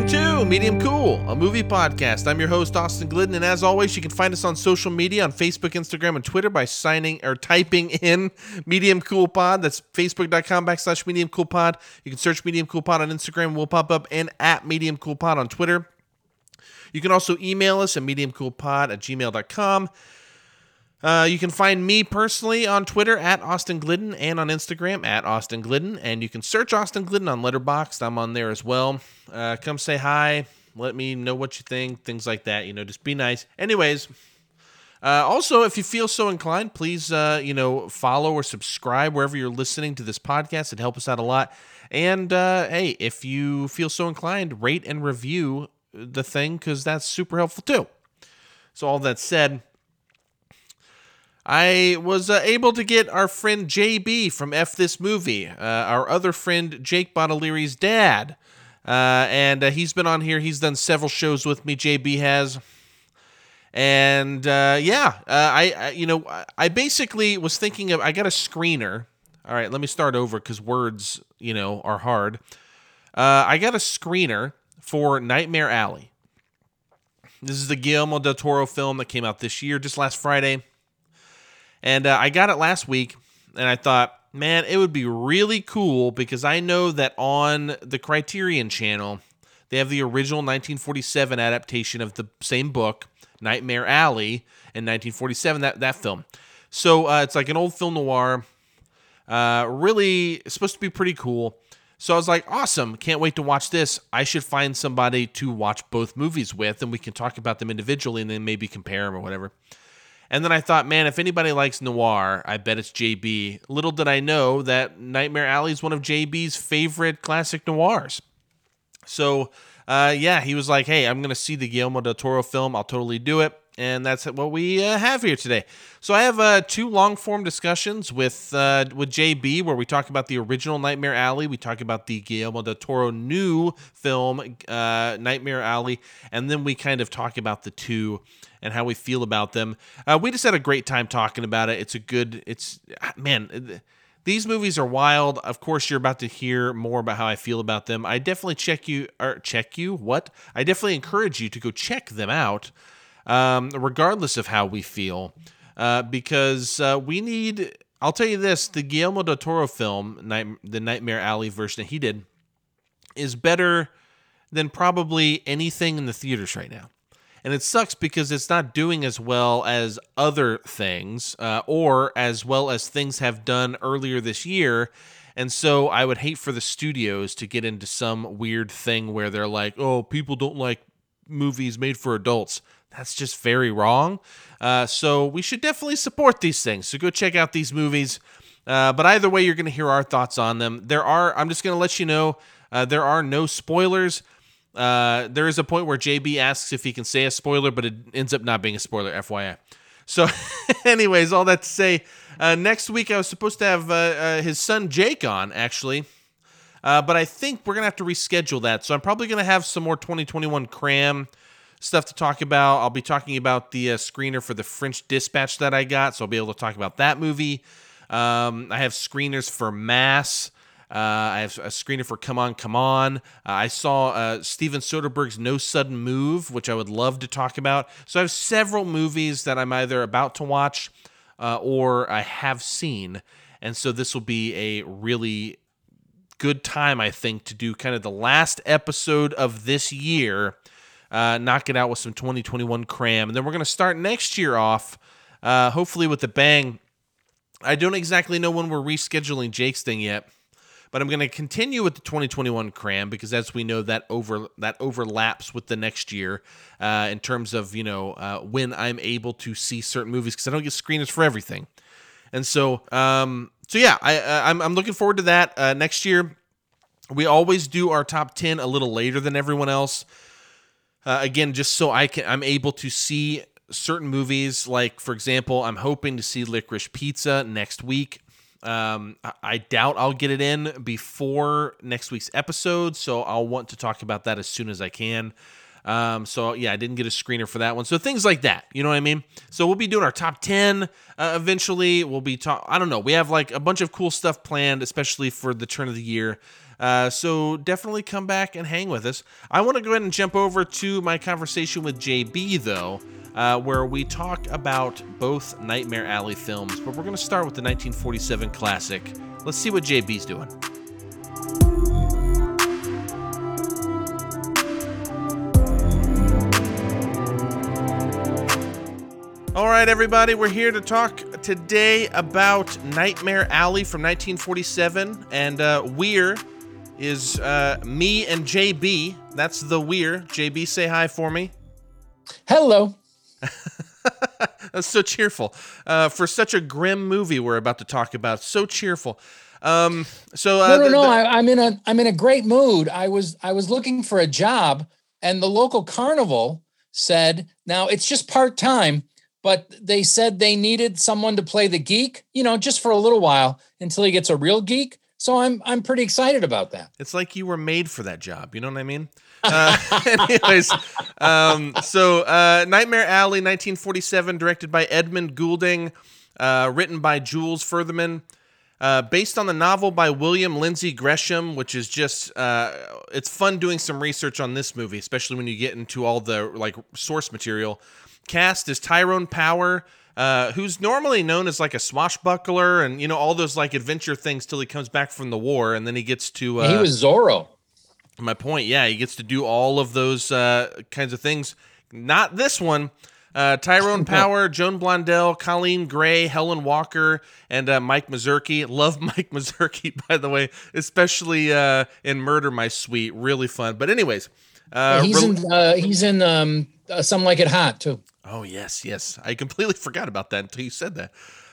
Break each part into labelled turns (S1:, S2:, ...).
S1: welcome to Medium Cool, a movie podcast. I'm your host, Austin Glidden, and as always, you can find us on social media on Facebook, Instagram, and Twitter by signing or typing in Medium Cool Pod. That's facebook.com backslash Medium Cool Pod. You can search Medium Cool Pod on Instagram, we'll pop up, and at Medium Cool Pod on Twitter. You can also email us at mediumcoolpod at gmail.com. Uh, you can find me personally on Twitter at Austin Glidden and on Instagram at Austin Glidden. And you can search Austin Glidden on Letterboxd. I'm on there as well. Uh, come say hi. Let me know what you think. Things like that. You know, just be nice. Anyways, uh, also, if you feel so inclined, please, uh, you know, follow or subscribe wherever you're listening to this podcast. It helps us out a lot. And uh, hey, if you feel so inclined, rate and review the thing because that's super helpful too. So, all that said, I was uh, able to get our friend JB from F This Movie, uh, our other friend Jake Bottoleri's dad. Uh, and uh, he's been on here. He's done several shows with me, JB has. And uh, yeah, uh, I, I, you know, I basically was thinking of, I got a screener. All right, let me start over because words, you know, are hard. I got a screener for Nightmare Alley. This is the Guillermo del Toro film that came out this year, just last Friday. And uh, I got it last week, and I thought, man, it would be really cool because I know that on the Criterion channel, they have the original 1947 adaptation of the same book, Nightmare Alley, in 1947, that, that film. So uh, it's like an old film noir. Uh, really, supposed to be pretty cool. So I was like, awesome, can't wait to watch this. I should find somebody to watch both movies with, and we can talk about them individually and then maybe compare them or whatever. And then I thought, man, if anybody likes noir, I bet it's JB. Little did I know that Nightmare Alley is one of JB's favorite classic noirs. So, uh, yeah, he was like, hey, I'm going to see the Guillermo del Toro film. I'll totally do it. And that's what we uh, have here today. So I have uh, two long form discussions with uh, with JB where we talk about the original Nightmare Alley, we talk about the Guillermo del Toro new film uh, Nightmare Alley, and then we kind of talk about the two and how we feel about them. Uh, we just had a great time talking about it. It's a good, it's, man, these movies are wild. Of course, you're about to hear more about how I feel about them. I definitely check you, or check you, what? I definitely encourage you to go check them out, um, regardless of how we feel, uh, because uh, we need, I'll tell you this the Guillermo del Toro film, Night, the Nightmare Alley version that he did, is better than probably anything in the theaters right now. And it sucks because it's not doing as well as other things uh, or as well as things have done earlier this year. And so i would hate for the studios to get into some weird thing where they're like oh people don't like movies made for adults that's just very wrong uh, so we should definitely support these things so go check out these movies uh, but either way you're going to hear our thoughts on them there are i'm just going to let you know uh, there are no spoilers uh, there is a point where JB asks if he can say a spoiler, but it ends up not being a spoiler, FYI. So, anyways, all that to say, uh, next week I was supposed to have uh, his son Jake on, actually. But I think we're going to have to reschedule that. So, I'm probably going to have some more 2021 cram stuff to talk about. I'll be talking about the uh, screener for the French Dispatch that I got. So, I'll be able to talk about that movie. Um, I have screeners for Mass. Uh, I have a screener for Come On, Come On. Uh, I saw uh, Steven Soderbergh's No Sudden Move, which I would love to talk about. So I have several movies that I'm either about to watch uh, or I have seen. And so this will be a really good time, I think, to do kind of the last episode of this year. Uh, knock it out with some 2021 cram. And then we're going to start next year off, uh, hopefully with a bang. I don't exactly know when we're rescheduling Jake's thing yet. But I'm going to continue with the 2021 cram because, as we know, that over that overlaps with the next year uh, in terms of you know uh, when I'm able to see certain movies because I don't get screeners for everything. And so, um, so yeah, I, uh, I'm, I'm looking forward to that uh, next year. We always do our top 10 a little later than everyone else. Uh, again, just so I can, I'm able to see certain movies. Like, for example, I'm hoping to see Licorice Pizza next week. Um, I doubt I'll get it in before next week's episode, so I'll want to talk about that as soon as I can. Um, so yeah, I didn't get a screener for that one. So things like that, you know what I mean? So we'll be doing our top 10 uh, eventually. We'll be talk I don't know. We have like a bunch of cool stuff planned, especially for the turn of the year. Uh, so definitely come back and hang with us. I want to go ahead and jump over to my conversation with JB though, uh, where we talk about both Nightmare Alley films, but we're going to start with the 1947 classic. Let's see what JB's doing. All right, everybody, we're here to talk today about Nightmare Alley from 1947. And uh, Weir is uh, me and JB. That's the Weir. JB, say hi for me.
S2: Hello.
S1: That's so cheerful. Uh, for such a grim movie we're about to talk about. So cheerful. Um, so
S2: uh, no, no, no. The, I, I'm in a I'm in a great mood. I was I was looking for a job, and the local carnival said, "Now it's just part time, but they said they needed someone to play the geek, you know, just for a little while until he gets a real geek. So I'm I'm pretty excited about that.
S1: It's like you were made for that job. You know what I mean? Uh, anyways, um, so uh, Nightmare Alley, 1947, directed by Edmund Goulding, uh, written by Jules Furthman. Uh, based on the novel by William Lindsay Gresham, which is just uh, it's fun doing some research on this movie, especially when you get into all the like source material. Cast is Tyrone Power, uh, who's normally known as like a swashbuckler and you know all those like adventure things till he comes back from the war and then he gets to.
S2: Uh, he was Zorro.
S1: My point, yeah, he gets to do all of those uh, kinds of things. Not this one. Uh, Tyrone Power, Joan Blondell, Coleen Gray, Helen Walker, and uh, Mike Mazurki. Love Mike Mazurki, by the way, especially uh, in Murder My Sweet. Really fun. But anyways,
S2: uh, he's re- in uh, he's in um, uh, Some Like It Hot too.
S1: Oh yes, yes. I completely forgot about that until you said that.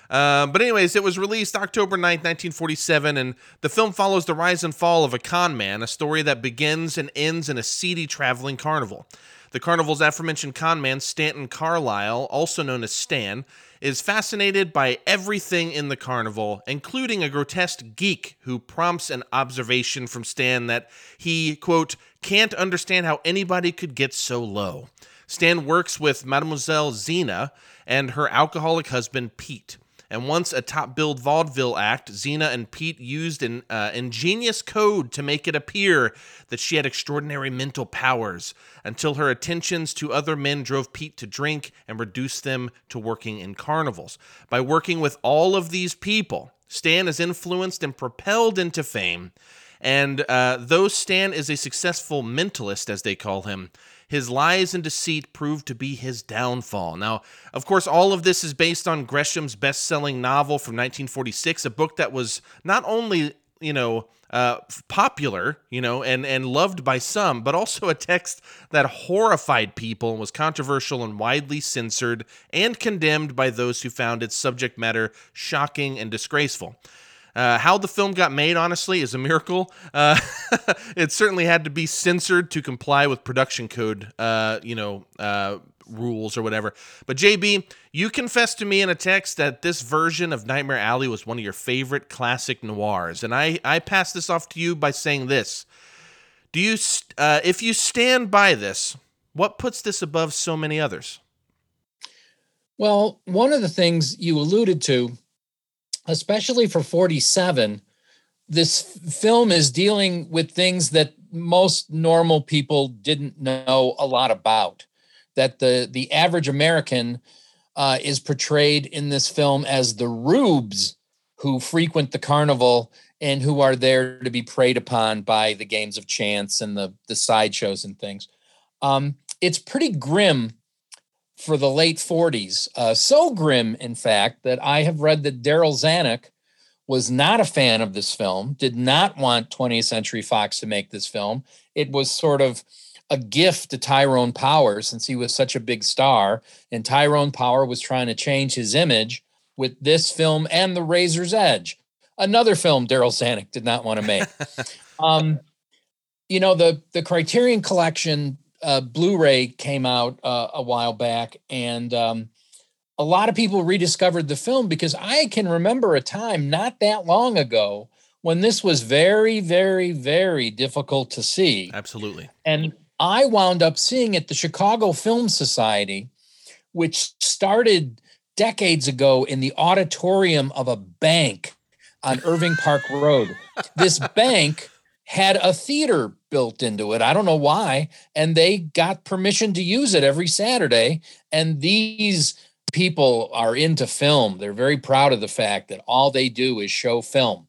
S1: Um, but anyways, it was released October 9th, 1947, and the film follows the rise and fall of a con man, a story that begins and ends in a seedy traveling carnival. The carnival's aforementioned con man, Stanton Carlisle, also known as Stan, is fascinated by everything in the carnival, including a grotesque geek who prompts an observation from Stan that he, quote, can't understand how anybody could get so low. Stan works with Mademoiselle Zeena and her alcoholic husband, Pete. And once a top billed vaudeville act, Zeena and Pete used an uh, ingenious code to make it appear that she had extraordinary mental powers until her attentions to other men drove Pete to drink and reduced them to working in carnivals. By working with all of these people, Stan is influenced and propelled into fame. And uh, though Stan is a successful mentalist, as they call him, his lies and deceit proved to be his downfall. Now, of course, all of this is based on Gresham's best selling novel from 1946, a book that was not only, you know, uh, popular, you know, and, and loved by some, but also a text that horrified people and was controversial and widely censored and condemned by those who found its subject matter shocking and disgraceful. Uh, how the film got made, honestly, is a miracle. Uh, it certainly had to be censored to comply with production code, uh, you know, uh, rules or whatever. But JB, you confessed to me in a text that this version of Nightmare Alley was one of your favorite classic noirs, and I I pass this off to you by saying this: Do you, uh, if you stand by this, what puts this above so many others?
S2: Well, one of the things you alluded to especially for 47, this film is dealing with things that most normal people didn't know a lot about. That the the average American uh, is portrayed in this film as the rubes who frequent the carnival and who are there to be preyed upon by the games of chance and the the sideshows and things. Um, it's pretty grim for the late 40s. Uh, so grim, in fact, that I have read that Darryl Zanuck was not a fan of this film, did not want 20th Century Fox to make this film. It was sort of a gift to Tyrone Power since he was such a big star. And Tyrone Power was trying to change his image with this film and The Razor's Edge, another film Darryl Zanuck did not want to make. um, you know, the, the Criterion Collection uh, Blu-ray came out uh, a while back, and um, a lot of people rediscovered the film because I can remember a time not that long ago when this was very, very, very difficult to see.
S1: Absolutely.
S2: And I wound up seeing it at the Chicago Film Society, which started decades ago in the auditorium of a bank on Irving Park Road. This bank had a theater built into it. I don't know why. And they got permission to use it every Saturday. And these people are into film. They're very proud of the fact that all they do is show film.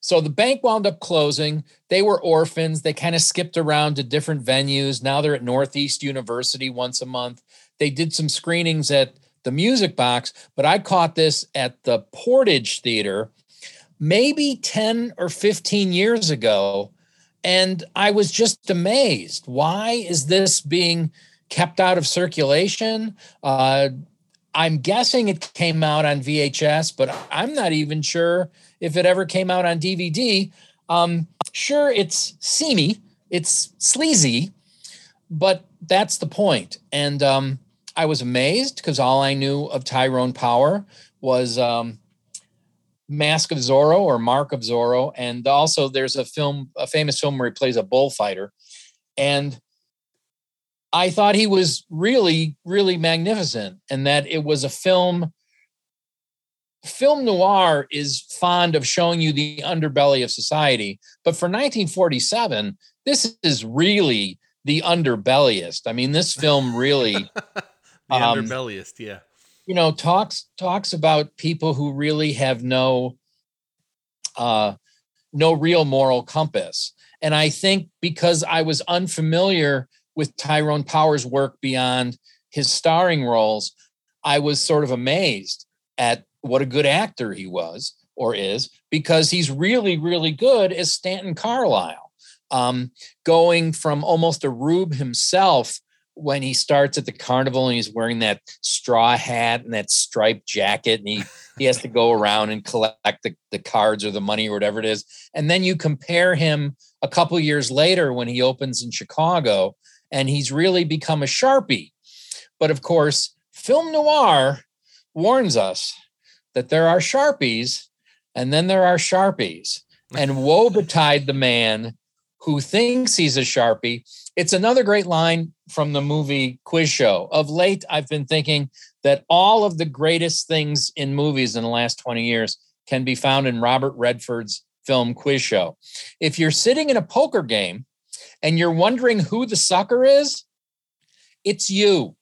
S2: So the bank wound up closing. They were orphans. They kind of skipped around to different venues. Now they're at Northeast University once a month. They did some screenings at the Music Box, but I caught this at the Portage Theater maybe 10 or 15 years ago. And I was just amazed. Why is this being kept out of circulation? Uh, I'm guessing it came out on VHS, but I'm not even sure if it ever came out on DVD. Um, sure, it's seamy, it's sleazy, but that's the point. And um, I was amazed because all I knew of Tyrone Power was um, Mask of Zorro or Mark of Zorro, and also there's a film, a famous film where he plays a bullfighter, and I thought he was really, really magnificent, and that it was a film film noir is fond of showing you the underbelly of society, but for 1947, this is really the underbelliest. I mean, this film really
S1: the um, underbelliest, yeah.
S2: You know, talks talks about people who really have no uh no real moral compass. And I think because I was unfamiliar with Tyrone Power's work beyond his starring roles, I was sort of amazed at what a good actor he was or is because he's really, really good as Stanton carlisle Um, going from almost a rube himself when he starts at the carnival and he's wearing that straw hat and that striped jacket and he he has to go around and collect the, the cards or the money or whatever it is and then you compare him a couple years later when he opens in chicago and he's really become a sharpie but of course film noir warns us that there are Sharpies and then there are Sharpies. And woe betide the man who thinks he's a Sharpie. It's another great line from the movie Quiz Show. Of late, I've been thinking that all of the greatest things in movies in the last 20 years can be found in Robert Redford's film Quiz Show. If you're sitting in a poker game and you're wondering who the sucker is, it's you.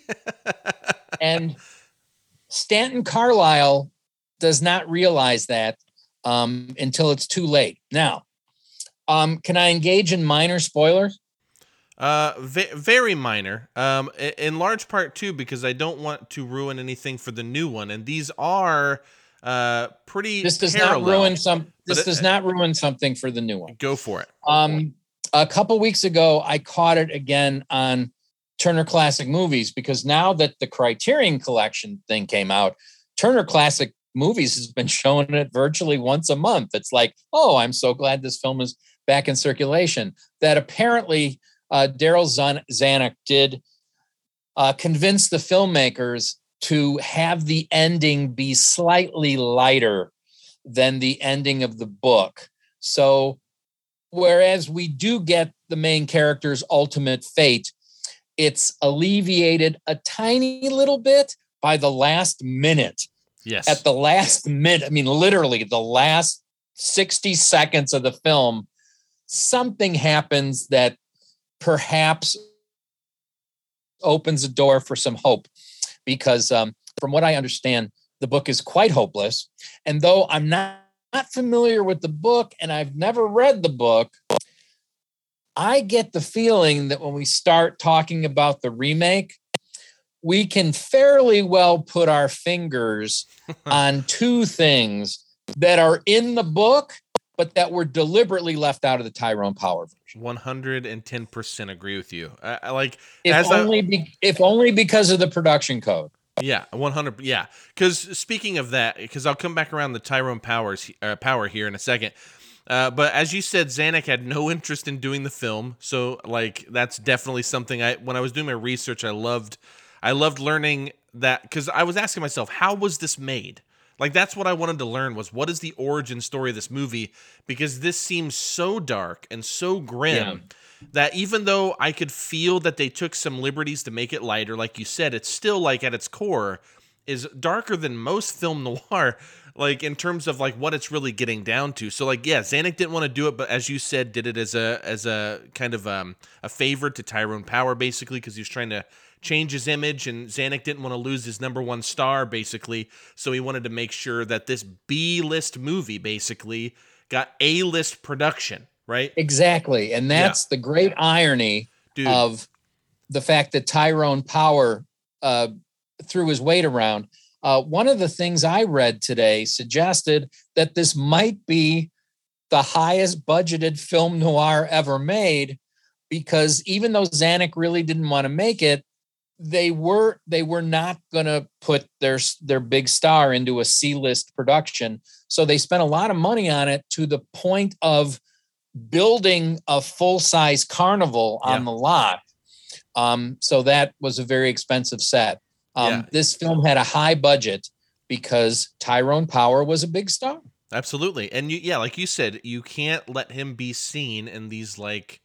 S2: and Stanton Carlisle does not realize that um, until it's too late. Now, um, can I engage in minor spoilers?
S1: Uh, v- very minor. Um, in large part too, because I don't want to ruin anything for the new one, and these are uh pretty.
S2: This does parallel, not ruin some. This it, does not ruin something for the new one.
S1: Go for it.
S2: Um, a couple weeks ago, I caught it again on Turner Classic Movies because now that the Criterion Collection thing came out, Turner Classic Movies has been showing it virtually once a month. It's like, oh, I'm so glad this film is back in circulation. That apparently uh, Darryl Zanuck did uh, convince the filmmakers to have the ending be slightly lighter than the ending of the book. So, whereas we do get the main character's ultimate fate, it's alleviated a tiny little bit by the last minute.
S1: Yes.
S2: At the last minute, I mean, literally the last 60 seconds of the film, something happens that perhaps opens a door for some hope. Because um, from what I understand, the book is quite hopeless. And though I'm not, not familiar with the book and I've never read the book, I get the feeling that when we start talking about the remake, we can fairly well put our fingers on two things that are in the book, but that were deliberately left out of the Tyrone Power version.
S1: One hundred and ten percent agree with you. I, I like
S2: if only be, if only because of the production code.
S1: Yeah, one hundred. Yeah, because speaking of that, because I'll come back around the Tyrone Powers uh, power here in a second. Uh, but as you said, Zanuck had no interest in doing the film, so like that's definitely something I when I was doing my research, I loved, I loved learning that because I was asking myself, how was this made? Like that's what I wanted to learn was what is the origin story of this movie because this seems so dark and so grim
S2: Yeah.
S1: that even though I could feel that they took some liberties to make it lighter, like you said, it's still like at its core is darker than most film noir, like in terms of like what it's really getting down to. So like yeah, Zanuck didn't want to do it, but as you said, did it as a as a kind of um, a favor to Tyrone Power basically because he was trying to change his image and Zanuck didn't want to lose his number one star basically, so he wanted to make sure that this B list movie basically got A list production, right?
S2: Exactly. And that's the great irony
S1: Dude,
S2: of the fact that Tyrone Power uh, threw his weight around. Uh, one of the things I read today suggested that this might be the highest budgeted film noir ever made because even though Zanuck really didn't want to make it, they were they were not going to put their their big star into a C-list production. So they spent a lot of money on it to the point of building a full-size carnival on
S1: Yeah.
S2: the lot. Um, so that was a very expensive set. Um,
S1: Yeah.
S2: This film had a high budget because Tyrone Power was a big star.
S1: Absolutely. And you yeah, like you said, you can't let him be seen in these like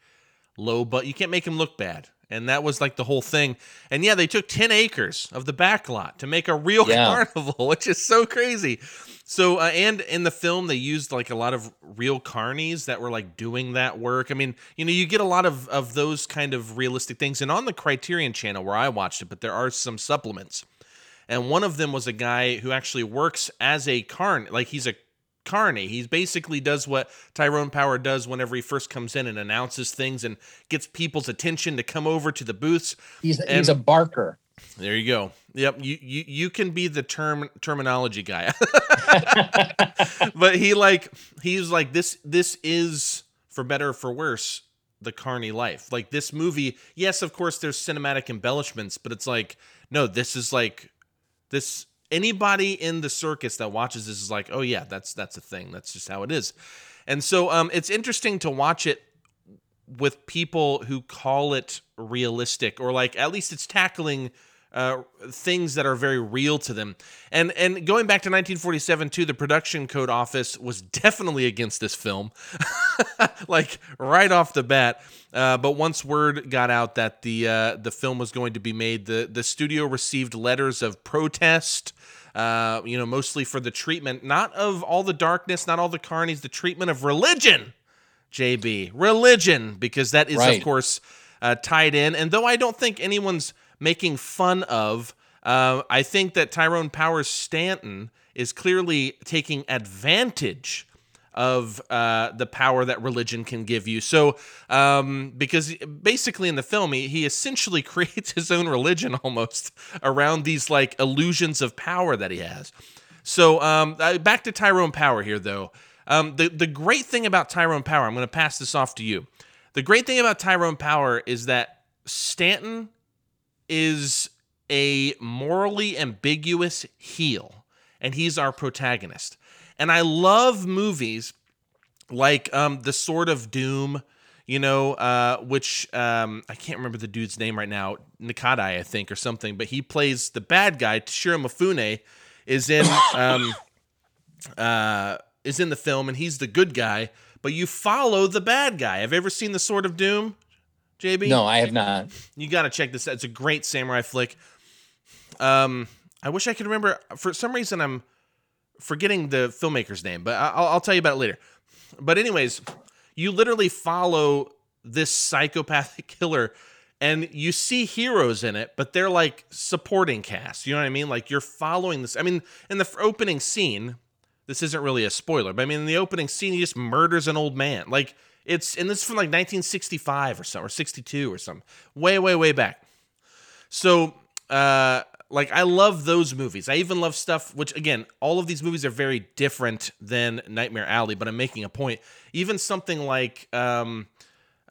S1: low but you can't make him look bad. And that was like the whole thing. And yeah, they took 10 acres of the back lot to make a real
S2: Yeah.
S1: carnival, which is so crazy. So uh, and in the film they used like a lot of real carnies that were like doing that work. I mean, you know, you get a lot of of those kind of realistic things and on the Criterion channel where I watched it, but there are some supplements and one of them was a guy who actually works as a carn like he's a carney he basically does what tyrone power does whenever he first comes in and announces things and gets people's attention to come over to the booths
S2: He's
S1: And-
S2: he's a barker.
S1: There you go. Yep you you, you can be the term terminology guy. But he like he's like this this is for better or for worse the carney life. Like this movie yes of course there's cinematic embellishments but it's like no this is like this anybody in the circus that watches this is like oh yeah that's that's a thing. That's just how it is. And so um it's interesting to watch it with people who call it realistic or like at least it's tackling uh, things that are very real to them. And and going back to 1947 too, the production code office was definitely against this film, like right off the bat. Uh, but once word got out that the uh, the film was going to be made, the the studio received letters of protest. Uh, you know, mostly for the treatment, not of all the darkness, not all the carnies, the treatment of religion. JB, religion, because that is,
S2: Right.
S1: of course, uh, tied in. And though I don't think anyone's making fun of, uh, I think that Tyrone Powers Stanton is clearly taking advantage of uh, the power that religion can give you. So, um, because basically in the film, he, he essentially creates his own religion almost around these like illusions of power that he has. So um, uh, back to Tyrone Power here, though. Um, the the great thing about Tyrone Power, I'm going to pass this off to you. The great thing about Tyrone Power is that Stanton is a morally ambiguous heel, and he's our protagonist. And I love movies like um, The Sword of Doom, you know, uh, which um, I can't remember the dude's name right now, Nakadai, I think, or something, but he plays the bad guy. Toshiro Mifune is in um, uh, is in the film, and he's the good guy. But you follow the bad guy. Have you ever seen The Sword of Doom, JB?
S2: No, I have not.
S1: You got to check this out. It's a great samurai flick. Um, I wish I could remember. For some reason, I'm forgetting the filmmaker's name, but I'll, I'll tell you about it later. But anyways, you literally follow this psychopathic killer, and you see heroes in it, but they're like supporting cast. You know what I mean? Like you're following this. I mean, in the opening scene, this isn't really a spoiler, but I mean, in the opening scene, he just murders an old man. Like it's, and this is from like 1965 or something, or 62 or something, way, way, way back. So, uh, like I love those movies. I even love stuff which again, all of these movies are very different than Nightmare Alley, but I'm making a point. Even something like um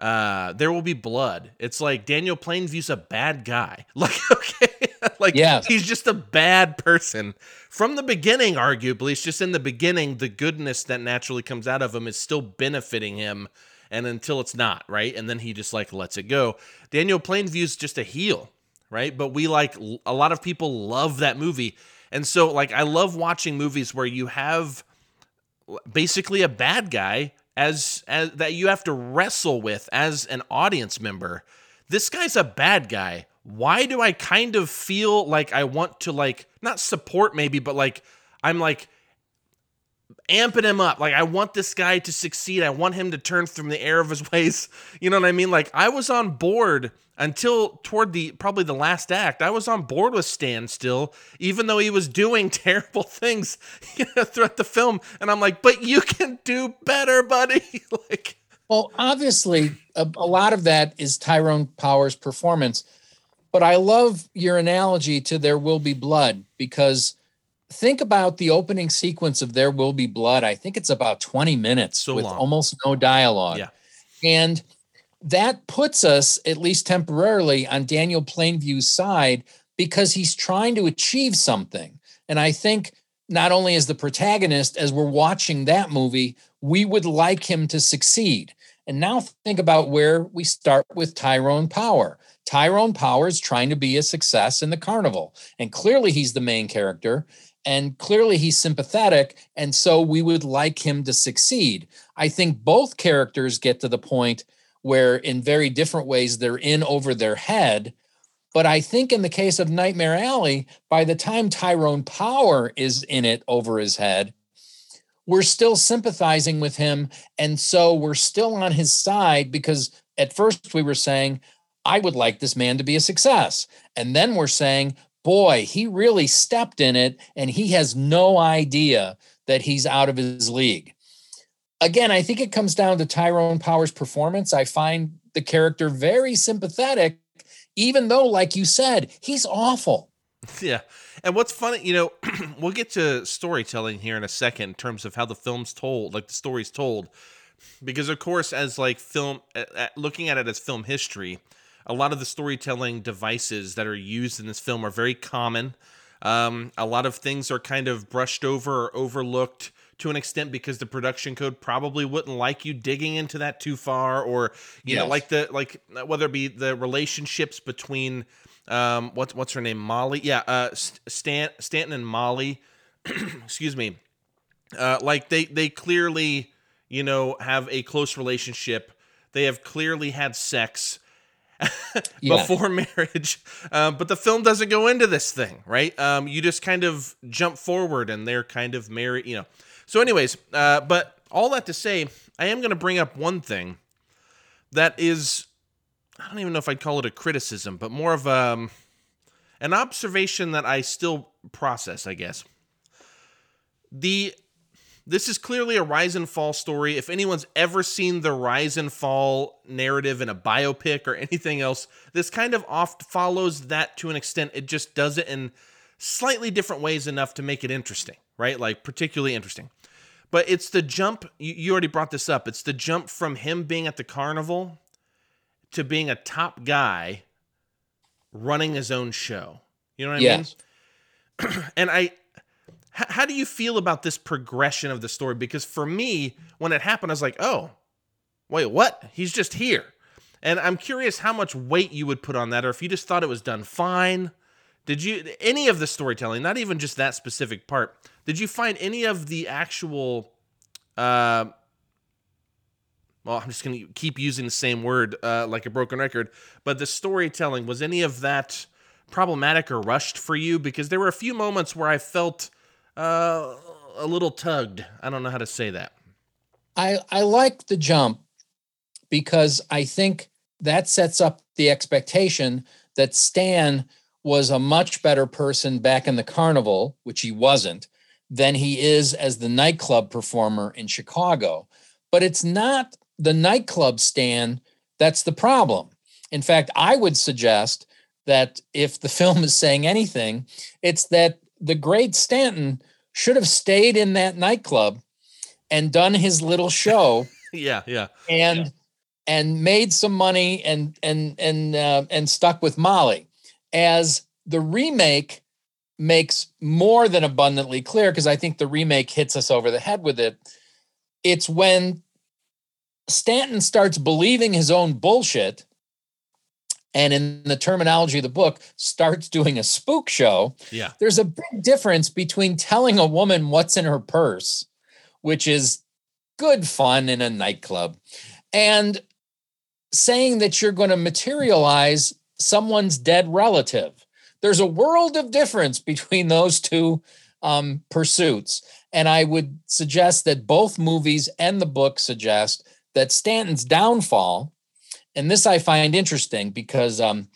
S1: uh There Will Be Blood. It's like Daniel Plainview's a bad guy. Like okay, like
S2: Yes.
S1: he's just a bad person from the beginning arguably. It's just in the beginning the goodness that naturally comes out of him is still benefiting him and until it's not, right? And then he just like lets it go. Daniel Plainview's just a heel right? But we like a lot of people love that movie. And so like I love watching movies where you have basically a bad guy as as that you have to wrestle with as an audience member. This guy's a bad guy. Why do I kind of feel like I want to like not support maybe but like I'm like amping him up. Like I want this guy to succeed. I want him to turn from the error of his ways. You know what I mean? Like I was on board until toward the probably the last act. I was on board with Stan still, even though he was doing terrible things you know, throughout the film. And I'm like, but you can do better, buddy. like
S2: well, obviously, a, a lot of that is Tyrone Power's performance. But I love your analogy to There Will Be Blood because think about the opening sequence of There Will Be Blood. I think it's about 20 minutes
S1: So
S2: with
S1: long.
S2: almost no dialogue.
S1: Yeah.
S2: And that puts us, at least temporarily, on Daniel Plainview's side because he's trying to achieve something. And I think not only as the protagonist, as we're watching that movie, we would like him to succeed. And now think about where we start with Tyrone Power. Tyrone Power is trying to be a success in the carnival. And clearly he's the main character. And clearly he's sympathetic. And so we would like him to succeed. I think both characters get to the point where, in very different ways, they're in over their head. But I think in the case of Nightmare Alley, by the time Tyrone Power is in it over his head, we're still sympathizing with him. And so we're still on his side because at first we were saying, I would like this man to be a success. And then we're saying, boy, he really stepped in it and he has no idea that he's out of his league. Again, I think it comes down to Tyrone Power's performance. I find the character very sympathetic, even though, like you said, he's awful.
S1: Yeah. And what's funny, you know, we'll get to storytelling here in a second in terms of how the film's told, like the story's told. Because of course as like film uh, looking at it as film history, a lot of the storytelling devices that are used in this film are very common. Um, a lot of things are kind of brushed over or overlooked to an extent because the production code probably wouldn't like you digging into that too far or you know like the like whether it be the relationships between um what's what's her name Molly yeah uh Stan Stanton and Molly excuse me uh like they they clearly you know have a close relationship they have clearly had sex before marriage. Um, but the film doesn't go into this thing, right? Um, you just kind of jump forward and they're kind of married, you know. So, anyways, uh, but all that to say, I am going to bring up one thing that is, I don't even know if I'd call it a criticism, but more of um, an observation that I still process, I guess. The this is clearly a rise and fall story. If anyone's ever seen the rise and fall narrative in a biopic or anything else, this kind of oft follows that to an extent. It just does it in slightly different ways enough to make it interesting, right? Like particularly interesting. But it's the jump, you, you already brought this up. It's the jump from him being at the carnival to being a top guy running his own show. You know what I mean?
S2: yes.
S1: and I h- how do you feel about this progression of the story because for me when it happened I was like, "Oh, wait, what? He's just here." And I'm curious how much weight you would put on that or if you just thought it was done fine. Did you any of the storytelling, not even just that specific part, did you find any of the actual uh well, I'm just going to keep using the same word uh, like a broken record, but the storytelling was any of that problematic or rushed for you? Because there were a few moments where I felt uh, a little tugged. I don't know how to say that.
S2: I, I like the jump because I think that sets up the expectation that Stan was a much better person back in the carnival, which he wasn't, than he is as the nightclub performer in Chicago. But it's not the nightclub stand that's the problem. In fact, I would suggest that if the film is saying anything, it's that the great Stanton should have stayed in that nightclub and done his little show
S1: Yeah, yeah.
S2: and and made some money and and and uh, and stuck with Molly as the remake makes more than abundantly clear because I think the remake hits us over the head with it. It's when Stanton starts believing his own bullshit and in the terminology of the book starts doing a spook show
S1: Yeah.
S2: there's a big difference between telling a woman what's in her purse which is good fun in a nightclub and saying that you're going to materialize someone's dead relative there's a world of difference between those two um, pursuits and i would suggest that both movies and the book suggest that stanton's downfall and this I find interesting because um,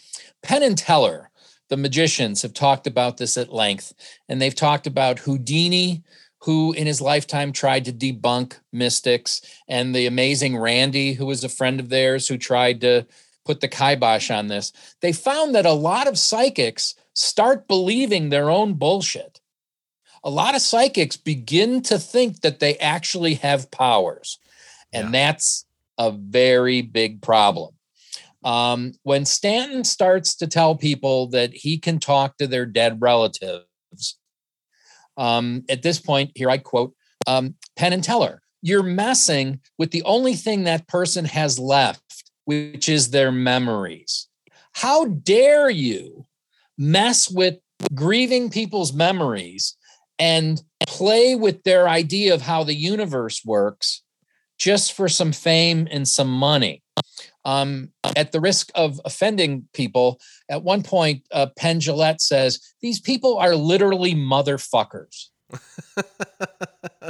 S2: Penn and Teller, the magicians, have talked about this at length, and they've talked about Houdini, who in his lifetime tried to debunk mystics, and the amazing Randi, who was a friend of theirs, who tried to put the kibosh on this. They found that a lot of psychics start believing their own bullshit. A lot of psychics begin to think that they actually have powers, and that's a very big problem. Um, when Stanton starts to tell people that he can talk to their dead relatives, um, at this point, here I quote um, Penn and Teller, you're messing with the only thing that person has left, which is their memories. How dare you mess with grieving people's memories and play with their idea of how the universe works just for some fame and some money. Um, at the risk of offending people, at one point, uh, Penn Jillette says, These people are literally motherfuckers.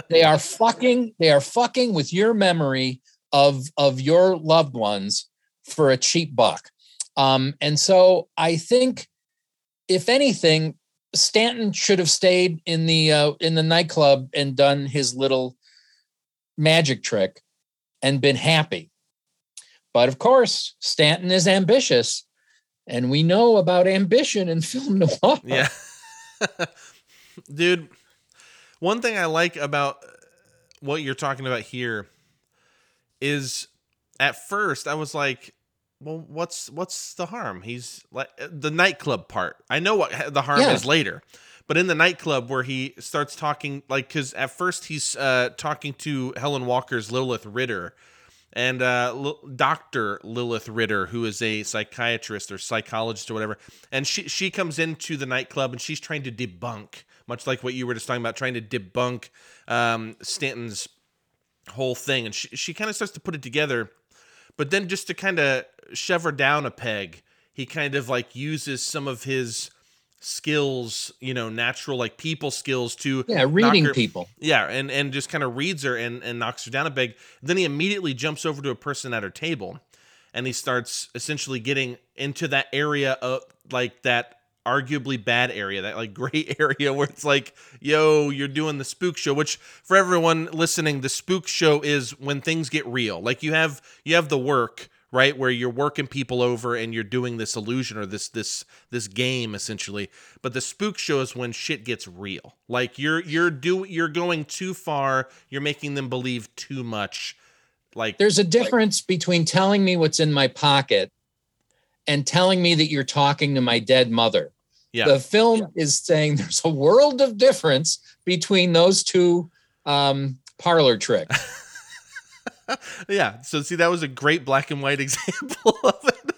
S2: they are fucking, they are fucking with your memory of, of your loved ones for a cheap buck. Um, and so I think, if anything, Stanton should have stayed in the uh, in the nightclub and done his little magic trick and been happy. But of course, Stanton is ambitious, and we know about ambition in film noir.
S1: Yeah. Dude, one thing I like about uh, what you're talking about here is at first I was like, well, what's what's the harm? He's like the nightclub part. I know what the harm
S2: Yeah.
S1: is later. But in the nightclub where he starts talking like cuz at first he's uh talking to Helen Walker's Lilith Ritter and uh, L- Dr. Lilith Ritter, who is a psychiatrist or psychologist or whatever, and she she comes into the nightclub and she's trying to debunk, much like what you were just talking about, trying to debunk um, Stanton's whole thing, and she she kind of starts to put it together, but then just to kind of shove her down a peg, he kind of like uses some of his skills, you know, natural like people skills to
S2: Yeah, reading
S1: her-
S2: people.
S1: yeah, and and just kind of reads her and and knocks her down a peg. Then he immediately jumps over to a person at her table, and he starts essentially getting into that area of like that arguably bad area, that like gray area where it's like, yo, you're doing the spook show. Which for everyone listening, the spook show is when things get real. Like you have you have the work right where you're working people over and you're doing this illusion or this this this game essentially but the spook show is when shit gets real like you're you're do you're going too far you're making them believe too much like
S2: There's a difference between telling me what's in my pocket and telling me that you're talking to my dead mother.
S1: Yeah.
S2: The film is saying there's a world of difference between those two um, parlor tricks.
S1: yeah so see that was a great black and white example of it.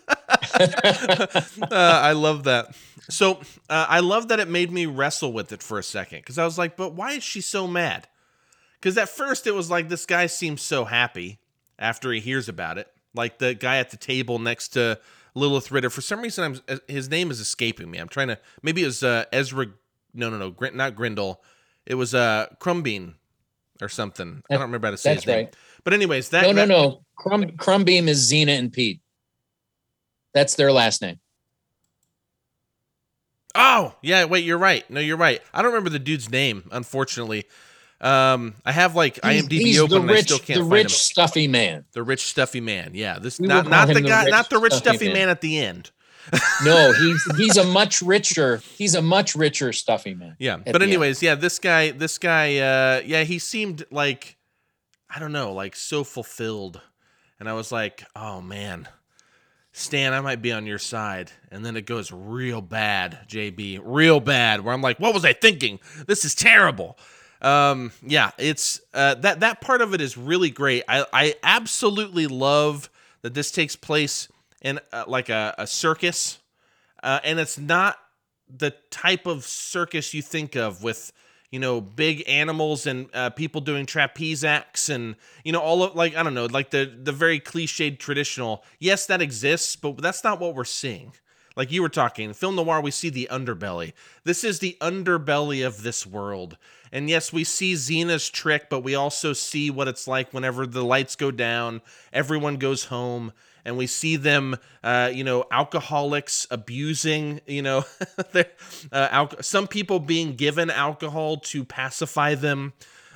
S1: Uh, i love that. So uh, i love that it made me wrestle with it for a second because i was like but why is she so mad? Because at first it was like this guy seems so happy after he hears about it. Like the guy at the table next to lilith ritter for some reason I'm, uh, his name is escaping me i'm trying to maybe it was uh, ezra no no no Grin, not Grindle. it was uh Krumbein or something i don't remember how to say
S2: That's
S1: his name
S2: right.
S1: but anyways that
S2: No, no,
S1: that-
S2: no. Crumb Krumbein is Zeena and Pete. That's their last name.
S1: Oh, yeah, wait, you're right. No, you're right. I don't remember the dude's name, unfortunately. Um, I have like IMDb
S2: he's
S1: open
S2: the
S1: and I
S2: rich,
S1: still can't
S2: the
S1: find
S2: rich
S1: him.
S2: stuffy man.
S1: The rich stuffy man. Yeah, this
S2: We
S1: not not the
S2: the
S1: guy, not the rich
S2: stuffy
S1: stuffy
S2: man.
S1: man. at the end.
S2: No, he's he's a much richer. He's a much richer stuffy man.
S1: Yeah, but anyways, yeah, this guy, this guy, uh, yeah, he seemed like I don't know, like so fulfilled, and I was like, oh man, Stan, I might be on your side, and then it goes real bad, JB, real bad, where I'm like, what was I thinking? This is terrible. Um, yeah, it's uh, that that part of it is really great. I I absolutely love that this takes place in uh, like a, a circus, uh, and it's not the type of circus you think of with you know big animals and uh, people doing trapeze acts and you know all of like I don't know like the the very cliched traditional. Yes, that exists, but that's not what we're seeing. Like you were talking, film noir, we see the underbelly. This is the underbelly of this world. And yes, we see Zeena's trick, but we also see what it's like whenever the lights go down, everyone goes home, and we see them, uh, you know, alcoholics abusing, you know, uh, al- some people being given alcohol to pacify them.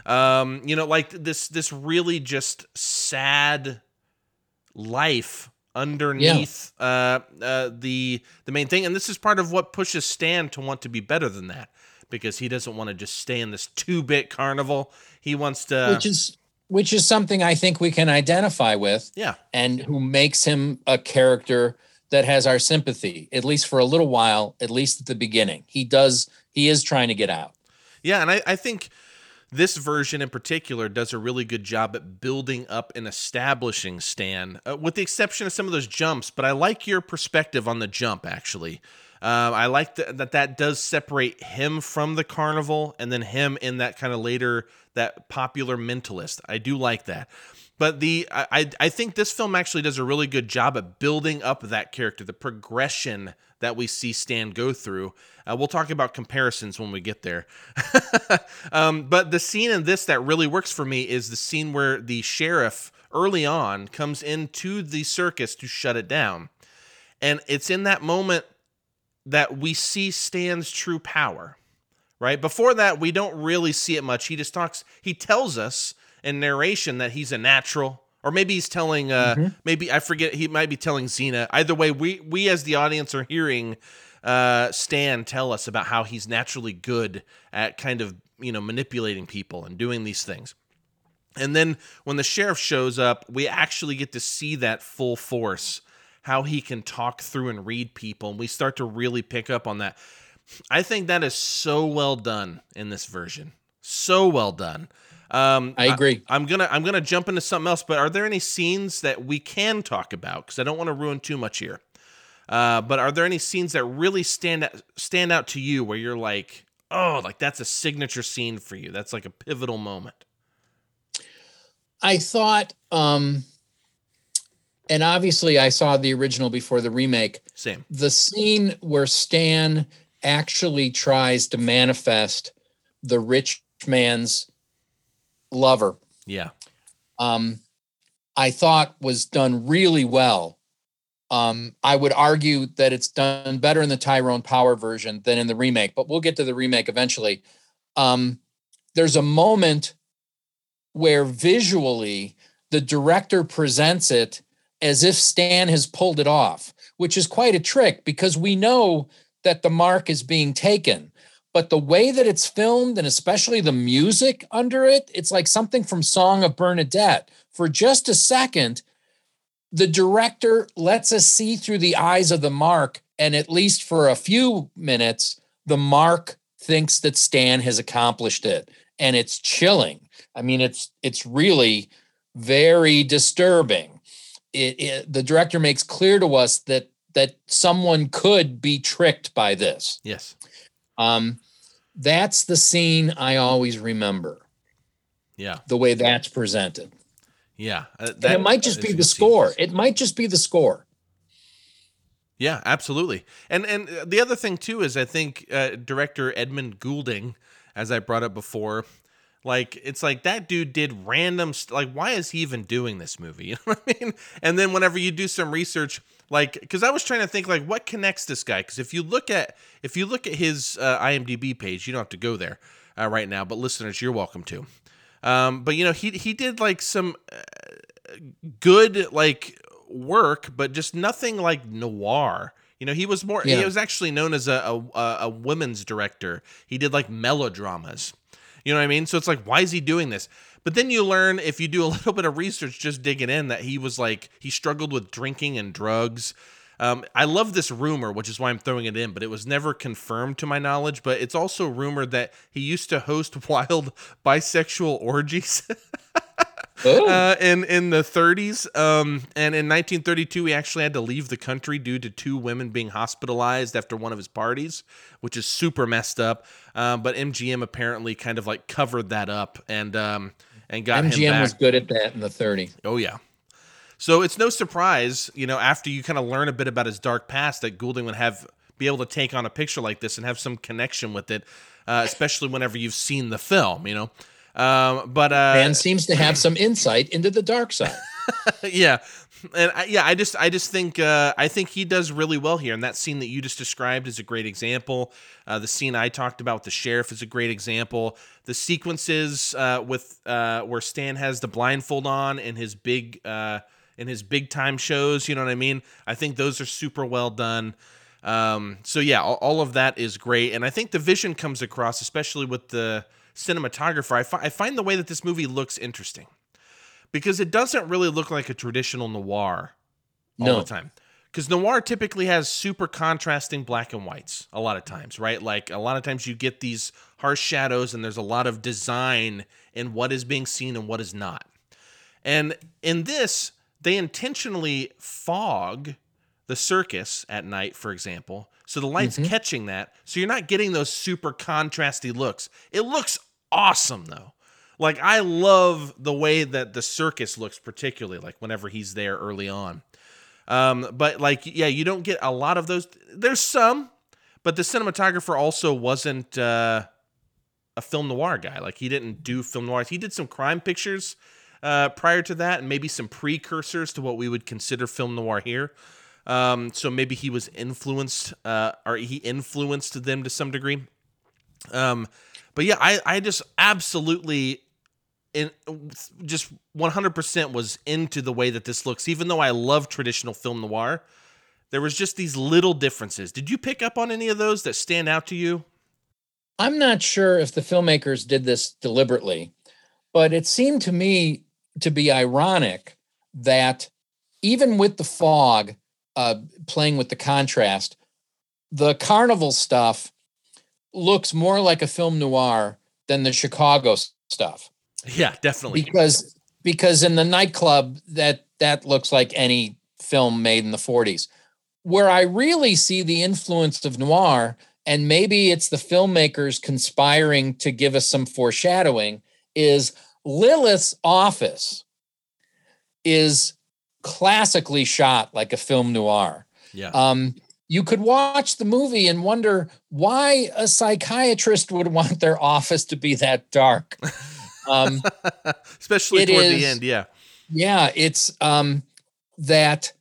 S1: Um, you know, like this, this really just sad life underneath yeah. uh, uh, the the main thing, and this is part of what pushes Stan to want to be better than that because he doesn't want to just stay in this two bit carnival. He wants to,
S2: which is which is something I think we can identify with.
S1: Yeah,
S2: and who makes him a character that has our sympathy at least for a little while, at least at the beginning. He does. He is trying to get out.
S1: Yeah, and I, I think this version in particular does a really good job at building up and establishing Stan, uh, with the exception of some of those jumps. But I like your perspective on the jump, actually. Um, I like th- that that does separate him from the carnival and then him in that kind of later, that popular mentalist. I do like that. But the I I think this film actually does a really good job at building up that character, the progression that we see Stan go through. Uh, we'll talk about comparisons when we get there. um, but the scene in this that really works for me is the scene where the sheriff early on comes into the circus to shut it down. And it's in that moment that we see Stan's true power, right? Before that, we don't really see it much. He just talks, he tells us in narration that he's a natural, or maybe he's telling, uh, mm-hmm. maybe I forget, he might be telling Zeena. Either way, we we as the audience are hearing uh, Stan tell us about how he's naturally good at kind of you know manipulating people and doing these things. And then when the sheriff shows up, we actually get to see that full force, how he can talk through and read people, and we start to really pick up on that. I think that is so well done in this version. So well done.
S2: Um, I agree.
S1: I, am gonna I'm gonna jump into something else, but are there any scenes that we can talk about? Because I don't want to ruin too much here. Uh, but are there any scenes that really stand out, stand out to you where you're like, oh, like that's a signature scene for you? That's like a pivotal moment.
S2: I thought, um, and obviously I saw the original before the remake.
S1: Same.
S2: The scene where Stan actually tries to manifest the rich man's lover.
S1: Yeah.
S2: Um, I thought was done really well. Um, I would argue that it's done better in the Tyrone Power version than in the remake, but we'll get to the remake eventually. Um, there's a moment where visually the director presents it as if Stan has pulled it off, which is quite a trick because we know that the mark is being taken but the way that it's filmed and especially the music under it, it's like something from Song of Bernadette. For just a second, the director lets us see through the eyes of the mark, and at least for a few minutes, the mark thinks that Stan has accomplished it, and it's chilling. I mean, it's it's really very disturbing. It, it, the director makes clear to us that that someone could be tricked by this.
S1: Yes.
S2: Um, that's the scene I always remember.
S1: Yeah.
S2: The way that's presented.
S1: Yeah.
S2: Uh, that, it might just be the score. It might just be the score.
S1: Yeah, absolutely. And and the other thing too is I think uh, director Edmund Goulding, as I brought up before, like it's like that dude did random st- like why is he even doing this movie? You know what I mean? And then whenever you do some research, like because I was trying to think like what connects this guy? Because if you look at if you look at his uh, IMDb page, you don't have to go there uh, right now, but listeners, you're welcome to. Um, but you know he he did like some uh, good like work, but just nothing like noir. You know, he was more. Yeah. He was actually known as a, a a women's director. He did like melodramas. You know what I mean? So it's like, why is he doing this? But then you learn if you do a little bit of research, just digging in, that he was like he struggled with drinking and drugs. Um, I love this rumor, which is why I'm throwing it in, but it was never confirmed to my knowledge. But it's also rumored that he used to host wild bisexual orgies.
S2: Oh.
S1: uh, in in the 30s. Um, and in 1932, he actually had to leave the country due to two women being hospitalized after one of his parties, which is super messed up. Um, but MGM apparently kind of like covered that up and um, and got
S2: MGM was good at that in the 30.
S1: Oh yeah. So it's no surprise, you know, after you kind of learn a bit about his dark past, that Goulding would have be able to take on a picture like this and have some connection with it, uh, especially whenever you've seen the film, you know. Um, but uh,
S2: Man seems to have some insight into the dark side.
S1: yeah, and I, yeah, I just I just think uh, I think he does really well here, and that scene that you just described is a great example. Uh, the scene I talked about with the sheriff is a great example. The sequences uh, with uh, where Stan has the blindfold on in his big uh, in his big time shows, you know what I mean? I think those are super well done. Um, so yeah, all, all of that is great, and I think the vision comes across, especially with the cinematographer. I, fi- I find the way that this movie looks interesting because it doesn't really look like a traditional noir all
S2: No.
S1: the time. Because noir typically has super contrasting black and whites a lot of times, right? Like a lot of times you get these harsh shadows and there's a lot of design in what is being seen and what is not. And in this, they intentionally fog the circus at night, for example. So the light's mm-hmm. catching that. So you're not getting those super contrasty looks. It looks awesome though. Like I love the way that the circus looks, particularly like whenever he's there early on. Um, but like, yeah, you don't get a lot of those. There's some, but the cinematographer also wasn't uh, a film noir guy. Like he didn't do film noirs. He did some crime pictures uh, prior to that, and maybe some precursors to what we would consider film noir here. Um, so maybe he was influenced, uh, or he influenced them to some degree. Um, but yeah, I, I just absolutely in just 100% was into the way that this looks. Even though I love traditional film noir there was just these little differences. Did you pick up on any of those that stand out to you?
S2: I'm not sure if the filmmakers did this deliberately, but it seemed to me to be ironic that even with the fog uh, playing with the contrast, the carnival stuff looks more like a film noir than the Chicago stuff.
S1: Yeah definitely.
S2: Because because in the nightclub that that looks like any film made in the 40s where i really see the influence of noir and maybe it's the filmmakers conspiring to give us some foreshadowing is lilith's office is classically shot like a film noir.
S1: Yeah.
S2: Um, you could watch the movie and wonder why a psychiatrist would want their office to be that dark um,
S1: especially toward the end yeah
S2: yeah, it's um that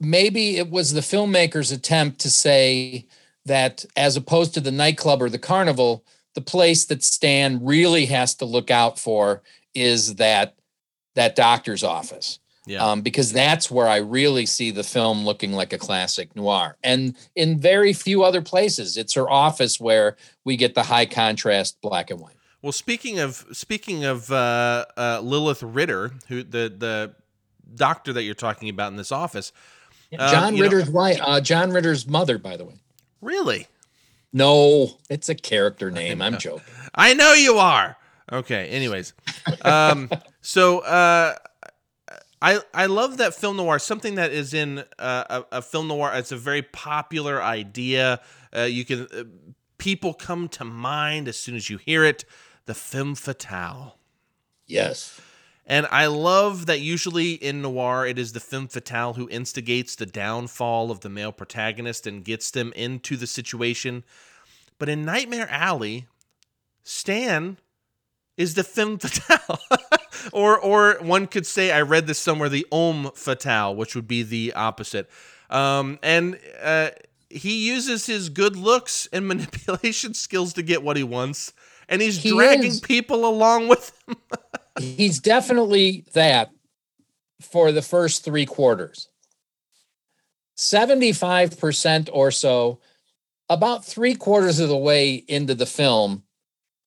S2: maybe it was the filmmaker's attempt to say that as opposed to the nightclub or the carnival, the place that Stan really has to look out for is that that doctor's office.
S1: Yeah
S2: Um, because that's where I really see the film looking like a classic noir. And in very few other places, it's her office where we get the high contrast black and white.
S1: well speaking of speaking of uh, uh, lilith ritter who the the doctor that you're talking about in this office Um,
S2: John
S1: know-
S2: Ritter's wife, uh, John Ritter's mother, by the way.
S1: really
S2: No, it's a character name. I'm joking.
S1: I know you are. Okay. Anyways, um, so uh, I I love that film noir. Something that is in uh, a, a film noir. It's a very popular idea. Uh, you can uh, people come to mind as soon as you hear it. The femme fatale.
S2: Yes.
S1: And I love that usually in noir, it is the femme fatale who instigates the downfall of the male protagonist and gets them into the situation. But in Nightmare Alley, Stan is the femme fatale. or, or one could say, I read this somewhere, the homme fatal, which would be the opposite. Um, and uh, he uses his good looks and manipulation skills to get what he wants. And he's
S2: He
S1: dragging
S2: is.
S1: people along with him.
S2: He's definitely that for the first three quarters. 75% or so, about three quarters of the way into the film,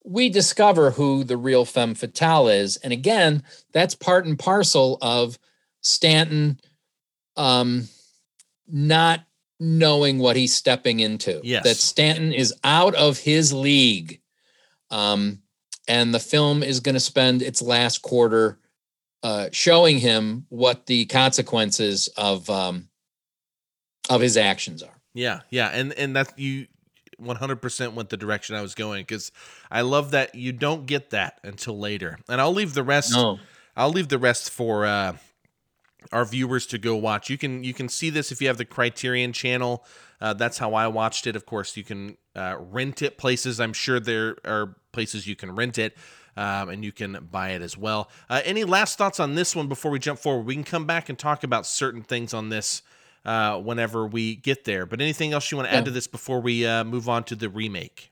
S2: we discover who the real femme fatale is. And again, that's part and parcel of Stanton um, not knowing what he's stepping into.
S1: Yes.
S2: That Stanton is out of his league. Um, and the film is going to spend its last quarter uh, showing him what the consequences of um, of his actions are.
S1: Yeah, yeah, and and that you 100% went the direction I was going because I love that you don't get that until later, and I'll leave the rest.
S2: No.
S1: I'll leave the rest for uh, our viewers to go watch. You can you can see this if you have the Criterion channel. Uh, that's how I watched it. Of course, you can uh, rent it places. I'm sure there are places you can rent it. Um, and you can buy it as well. Uh, any last thoughts on this one before we jump forward? We can come back and talk about certain things on this uh, whenever we get there. But anything else you want to add to this before we uh, move on to the remake?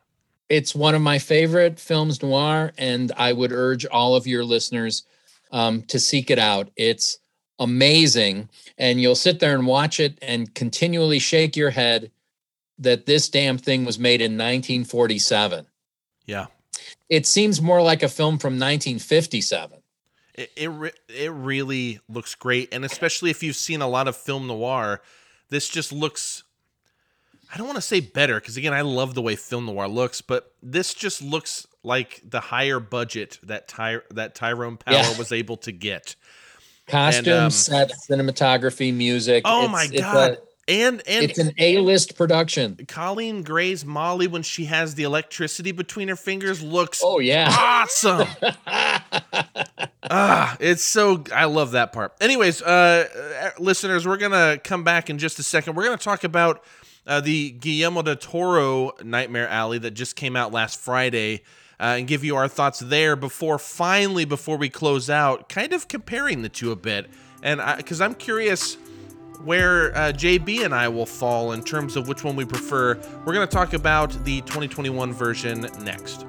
S2: It's one of my favorite films noir, and I would urge all of your listeners um, to seek it out. It's amazing. And you'll sit there and watch it and continually shake your head that this damn thing was made in 1947.
S1: Yeah.
S2: It seems more like a film from 1957.
S1: It, it, re- it really looks great. And especially if you've seen a lot of film noir, this just looks. I don't want to say better because again, I love the way film noir looks, but this just looks like the higher budget that Ty- that Tyrone Power yeah. was able to get.
S2: Costumes, um, set, cinematography, music.
S1: Oh it's, my god! And and
S2: it's an A-list production.
S1: Coleen Gray's Molly, when she has the electricity between her fingers, looks
S2: oh yeah
S1: awesome. ah, it's so I love that part. Anyways, uh, uh, listeners, we're gonna come back in just a second. We're gonna talk about uh, the Guillermo del Toro Nightmare Alley that just came out last Friday uh, and give you our thoughts there before finally, before we close out, kind of comparing the two a bit. And because I'm curious where uh, JB and I will fall in terms of which one we prefer. We're going to talk about the 2021 version next.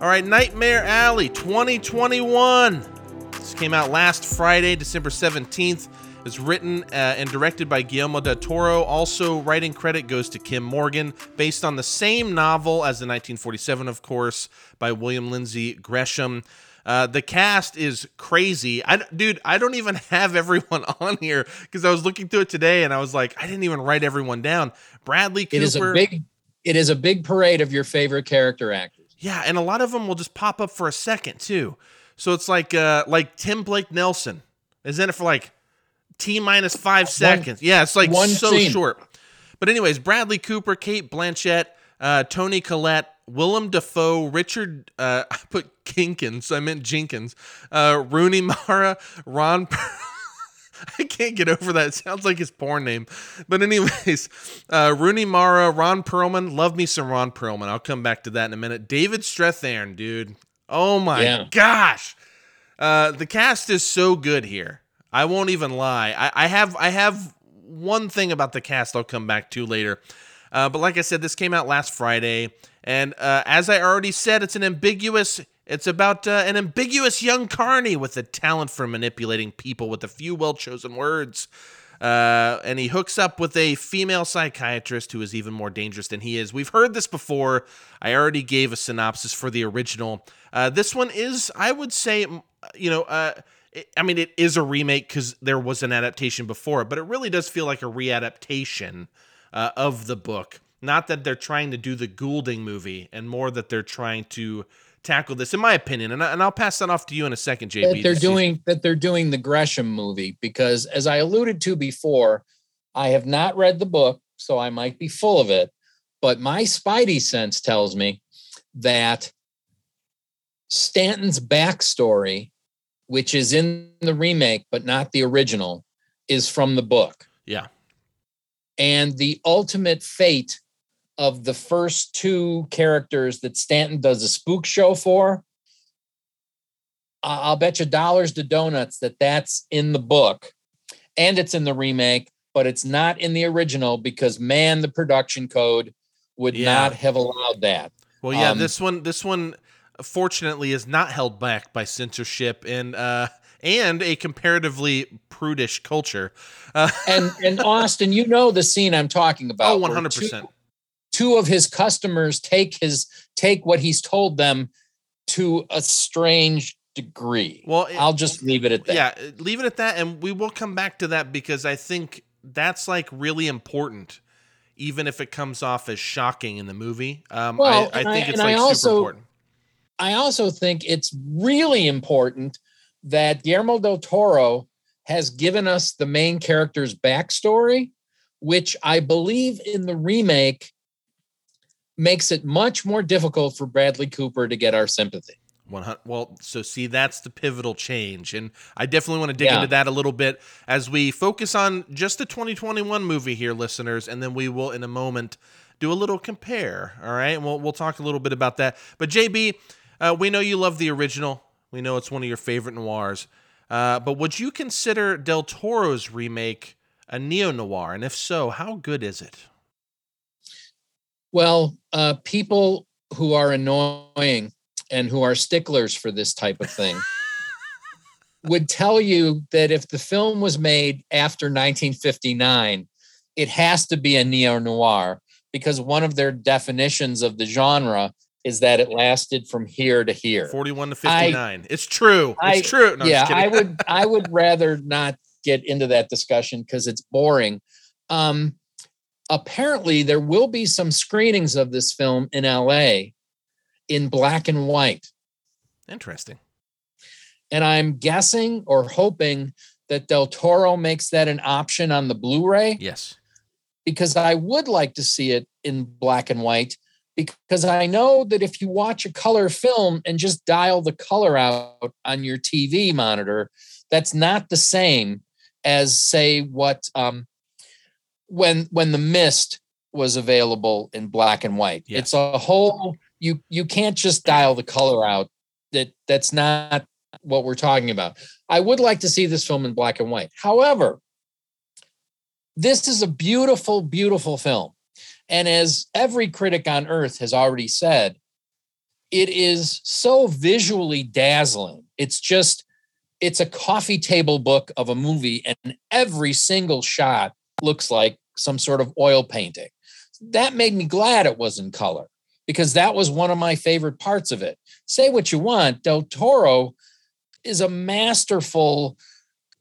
S1: All right, Nightmare Alley 2021. Came out last Friday, December 17th. It's written uh, and directed by Guillermo del Toro. Also, writing credit goes to Kim Morgan, based on the same novel as the 1947, of course, by William Lindsay Gresham. Uh, the cast is crazy. I, dude, I don't even have everyone on here because I was looking through it today and I was like, I didn't even write everyone down. Bradley Cooper.
S2: It is a big, it is a big parade of your favorite character actors.
S1: Yeah, and a lot of them will just pop up for a second too. So it's like, uh, like Tim Blake Nelson is in it for like T minus five seconds. One, yeah, it's like one so scene. short. But anyways, Bradley Cooper, Cate Blanchett, uh, Toni Collette, Willem Dafoe, Richard. Uh, I put Kinkins. I meant Jenkins. Uh, Rooney Mara, Ron. I can't get over that. It sounds like his porn name. But anyways, uh, Rooney Mara, Ron Perlman. Love me some Ron Perlman. I'll come back to that in a minute. David Strathairn, dude. Oh my yeah. gosh. Uh, the cast is so good here. I won't even lie. I, I have I have one thing about the cast I'll come back to later. Uh, but like I said, this came out last Friday, and uh, as I already said, it's an ambiguous. It's about uh, an ambiguous young carny with a talent for manipulating people with a few well chosen words. Uh, and he hooks up with a female psychiatrist who is even more dangerous than he is. We've heard this before. I already gave a synopsis for the original. Uh, this one is, I would say, you know, uh, I mean, it is a remake because there was an adaptation before, but it really does feel like a readaptation uh, of the book. Not that they're trying to do the Goulding movie, and more that they're trying to tackle this, in my opinion. And, I, and I'll pass that off to you in a second, JB.
S2: That they're doing that they're doing the Gresham movie because, as I alluded to before, I have not read the book, so I might be full of it. But my spidey sense tells me that Stanton's backstory which is in the remake but not the original, is from the book.
S1: Yeah.
S2: And the ultimate fate of the first two characters that Stanton does a spook show for, I'll bet you dollars to donuts that that's in the book and it's in the remake, but it's not in the original because man, the production code would yeah. not have allowed that.
S1: Well, yeah, um, this one, this one fortunately is not held back by censorship and uh, and a comparatively prudish culture.
S2: Uh, and and Austin, you know the scene I'm talking about.
S1: Oh, 100 percent.
S2: Two of his customers take his take what he's told them to a strange degree. Well, it, I'll just leave it at that.
S1: Yeah, leave it at that, and we will come back to that because I think that's like really important even if it comes off as shocking in the movie. Um,
S2: Well,
S1: I, I think
S2: I-
S1: it's
S2: and I
S1: like
S2: also-
S1: super important.
S2: I also think it's really important that Guillermo del Toro has given us the main character's backstory, which I believe in the remake makes it much more difficult for Bradley Cooper to get our sympathy.
S1: 100 well so see that's the pivotal change and i definitely want to dig
S2: Yeah.
S1: into that a little bit as we focus on just the 2021 movie here listeners and then we will in a moment do a little compare all right and we'll, we'll talk a little bit about that but jb uh, we know you love the original. We know it's one of your favorite noirs. Uh, but would you consider del toro's remake a neo-noir? And if so how good is it?
S2: Well, uh, people who are annoying and who are sticklers for this type of thing would tell you that if the film was made after 1959, it has to be a neo noir because one of their definitions of the genre is that it lasted from here to here.
S1: 41 to
S2: I-
S1: 59 it's true.
S2: I-
S1: it's true. No,
S2: yeah,
S1: just.
S2: I would I would rather not get into that discussion because it's boring. Um, apparently, there will be some screenings of this film in LA in black and white,
S1: interesting.
S2: And I'm guessing or hoping that Del Toro makes that an option on the Blu-ray
S1: yes.
S2: because I would like to see it in black and white because I know that if you watch a color film and just dial the color out on your TV monitor, that's not the same as say what um, when when the mist was available in black and white.
S1: Yes.
S2: It's a whole you you can't just dial the color out. That that's not what we're talking about. I would like to see this film in black and white. However, this is a beautiful, beautiful film. And as every critic on earth has already said, it is so visually dazzling. It's just, it's a coffee table book of a movie, and every single shot looks like some sort of oil painting. That made me glad it was in color because that was one of my favorite parts of it. Say what you want, Del Toro is a masterful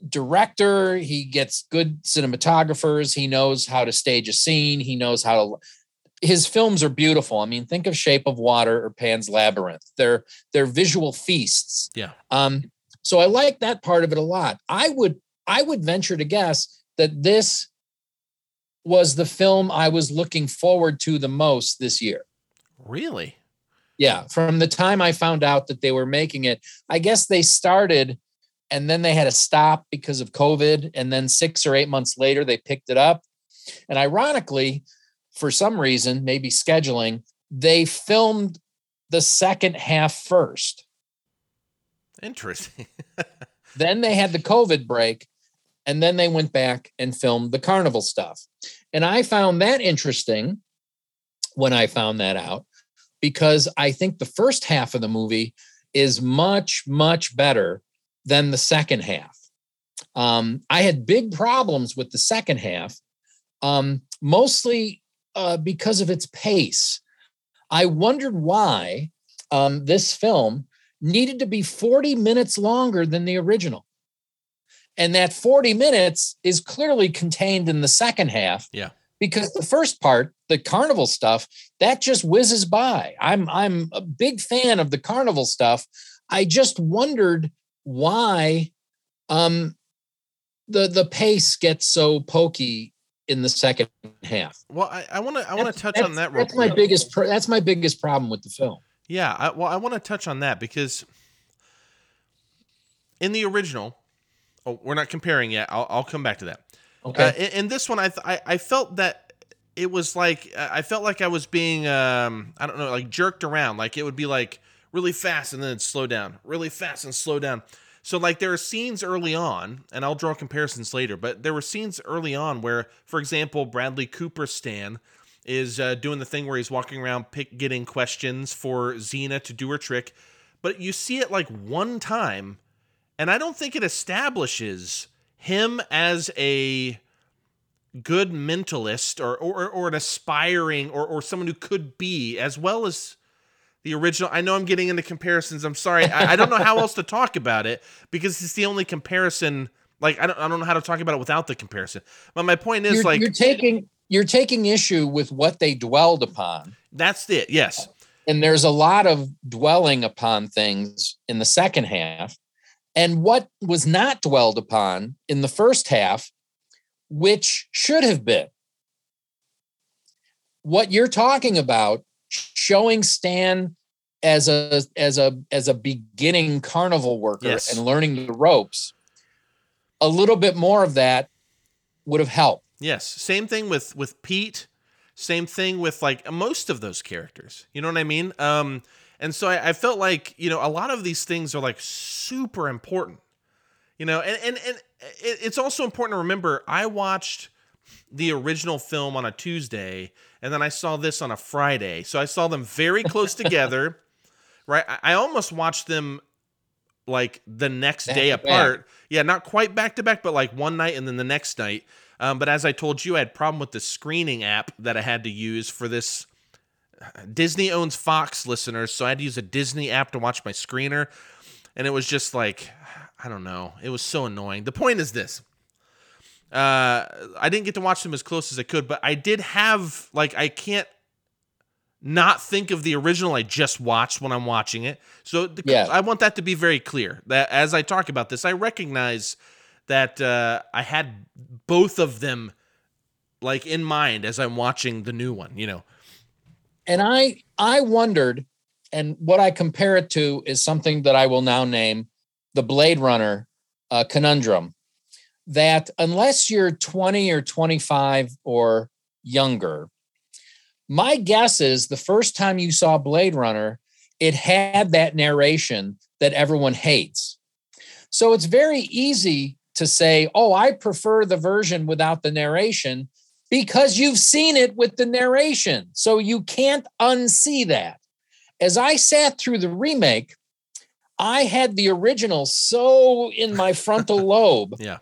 S2: director. He gets good cinematographers. He knows how to stage a scene. He knows how to. His films are beautiful. I mean, think of Shape of Water or Pan's Labyrinth. They're they're visual feasts.
S1: Yeah.
S2: Um. So I like that part of it a lot. I would I would venture to guess that this was the film I was looking forward to the most this year.
S1: Really?
S2: Yeah, from the time I found out that they were making it, I guess they started and then they had to stop because of COVID. And then six or eight months later, they picked it up. And ironically, for some reason, maybe scheduling, they filmed the second half first.
S1: Interesting.
S2: Then they had the COVID break, and then they went back and filmed the carnival stuff. And I found that interesting when I found that out because I think the first half of the movie is much, much better than the second half. Um, I had big problems with the second half, um, mostly uh, because of its pace. I wondered why um, this film needed to be 40 minutes longer than the original. And that 40 minutes is clearly contained in the second half.
S1: Yeah.
S2: Because the first part, the carnival stuff, that just whizzes by. I'm I'm a big fan of the carnival stuff. I just wondered why um the the pace gets so pokey in the second half.
S1: well, I, want to I want to touch on that real
S2: That's my
S1: quick.
S2: biggest pr- that's my biggest problem with the film.
S1: Yeah, I, well, I want to touch on that because in the original, oh, we're not comparing yet. I'll, I'll come back to that.
S2: Okay.
S1: Uh, in, in this one, I, th- I I felt that it was like I felt like I was being um I don't know like jerked around. Like it would be like really fast and then slow down, really fast and slow down. So like there are scenes early on, and I'll draw comparisons later. But there were scenes early on where, for example, Bradley Cooper Stan is uh, doing the thing where he's walking around pick getting questions for Zeena to do her trick, but you see it like one time, and I don't think it establishes him as a good mentalist or or, or an aspiring or, or someone who could be as well as the original i know i'm getting into comparisons i'm sorry i, I don't know how else to talk about it because it's the only comparison like I don't, I don't know how to talk about it without the comparison but my point is
S2: you're,
S1: like
S2: you're taking you're taking issue with what they dwelled upon.
S1: That's it. Yes.
S2: And there's a lot of dwelling upon things in the second half. And what was not dwelled upon in the first half, which should have been. What you're talking about, showing Stan as a as a as a beginning carnival worker
S1: Yes.
S2: and learning the ropes, a little bit more of that would have helped.
S1: Yes. Same thing with with Pete. Same thing with like most of those characters. You know what I mean? Um, and so I, I felt like you know a lot of these things are like super important. You know, and and and it, it's also important to remember. I watched the original film on a Tuesday, and then I saw this on a Friday. So I saw them very close together. Right? I, almost watched them like the next
S2: Back
S1: day
S2: to back.
S1: apart. Yeah, not quite back to back, but like one night and then the next night. Um, but as I told you, I had problem with the screening app that I had to use for this. Disney owns Fox listeners, so I had to use a Disney app to watch my screener, and it was just like, I don't know, it was so annoying. The point is this: uh, I didn't get to watch them as close as I could, but I did have like I can't not think of the original I just watched when I'm watching it. So the,
S2: Yeah.
S1: I want that to be very clear that as I talk about this, I recognize that uh, I had both of them like in mind as I'm watching the new one. You know,
S2: and i i wondered and what i compare it to is something that i will now name the blade runner uh, conundrum that unless you're 20 or 25 or younger my guess is the first time you saw blade runner it had that narration that everyone hates so it's very easy to say oh i prefer the version without the narration because you've seen it with the narration. So you can't unsee that. As I sat through the remake, I had the original so in my frontal lobe.
S1: Yeah.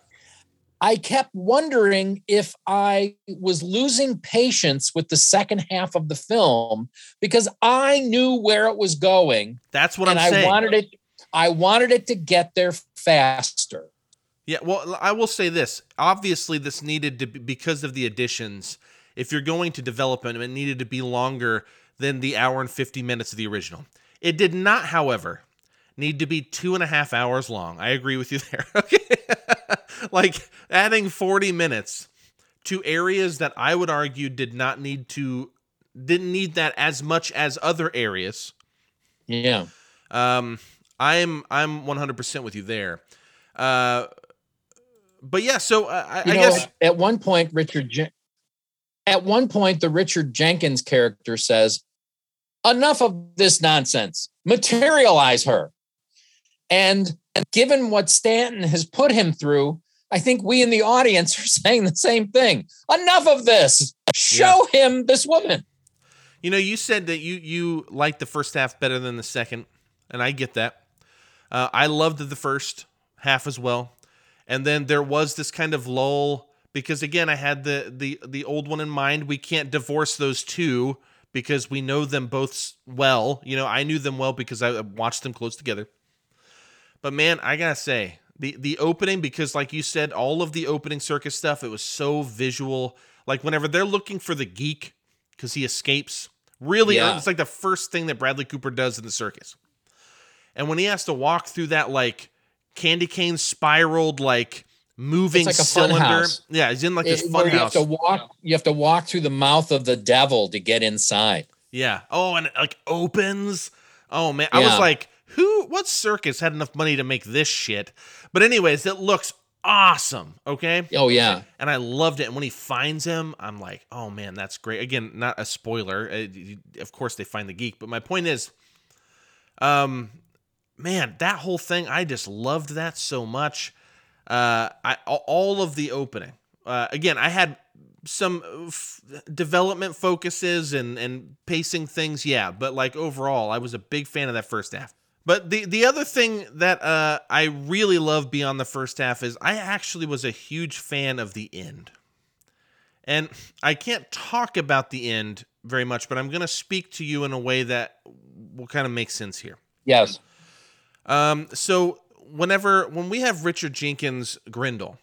S2: I kept wondering if I was losing patience with the second half of the film because I knew where it was going
S1: that's what
S2: and
S1: I'm
S2: I
S1: saying.
S2: wanted it I wanted it to get there faster.
S1: Yeah, well, I will say this. Obviously, this needed to be because of the additions. If you're going to develop it, it needed to be longer than the hour and 50 minutes of the original. It did not, however, need to be two and a half hours long. I agree with you there. Okay. like adding 40 minutes to areas that I would argue did not need to, didn't need that as much as other areas.
S2: Yeah.
S1: Um, I'm I'm 100% with you there. Uh, but yeah, so uh, I,
S2: You
S1: I
S2: know,
S1: guess
S2: at one point, Richard, Jen- at one point, the Richard Jenkins character says, "Enough of this nonsense. Materialize her." And given what Stanton has put him through, I think we in the audience are saying the same thing. Enough of this. Show him this woman.
S1: you know you said that you you liked the first half better than the second, and I get that. Uh, I loved the first half as well, and then there was this kind of lull because again I had the the the old one in mind. We can't divorce those two because we know them both well. You know, I knew them well because I watched them close together. But man, I gotta say the the opening because like you said, all of the opening circus stuff it was so visual. Like whenever they're looking for the geek because he escapes, really,
S2: Yeah.
S1: it's like the first thing that Bradley Cooper does in the circus. And when he has to walk through that like candy cane spiraled like moving
S2: like a
S1: cylinder, yeah, he's in like this
S2: It-
S1: fun
S2: you
S1: house.
S2: have to walk. You have to walk through the mouth of the devil to get inside.
S1: Yeah. Oh, and it like opens. Oh man, I was like, who? What circus had enough money to make this shit? But anyways, it looks awesome. Okay,
S2: Oh yeah,
S1: and I loved it. And when he finds him, I'm like, oh man, that's great. Again, not a spoiler. Uh, Of course, they find the geek, but my point is, um, man, that whole thing, I just loved that so much. Uh, I all of the opening. Uh, again, I had some uh, f- development focuses and and pacing things, yeah, but like overall, I was a big fan of that first half. But the the other thing that uh, I really love beyond the first half is I actually was a huge fan of the end. And I can't talk about the end very much, but I'm going to speak to you in a way that will kind of make sense here.
S2: yes,
S1: Um, so whenever when we have Richard Jenkins Grindle,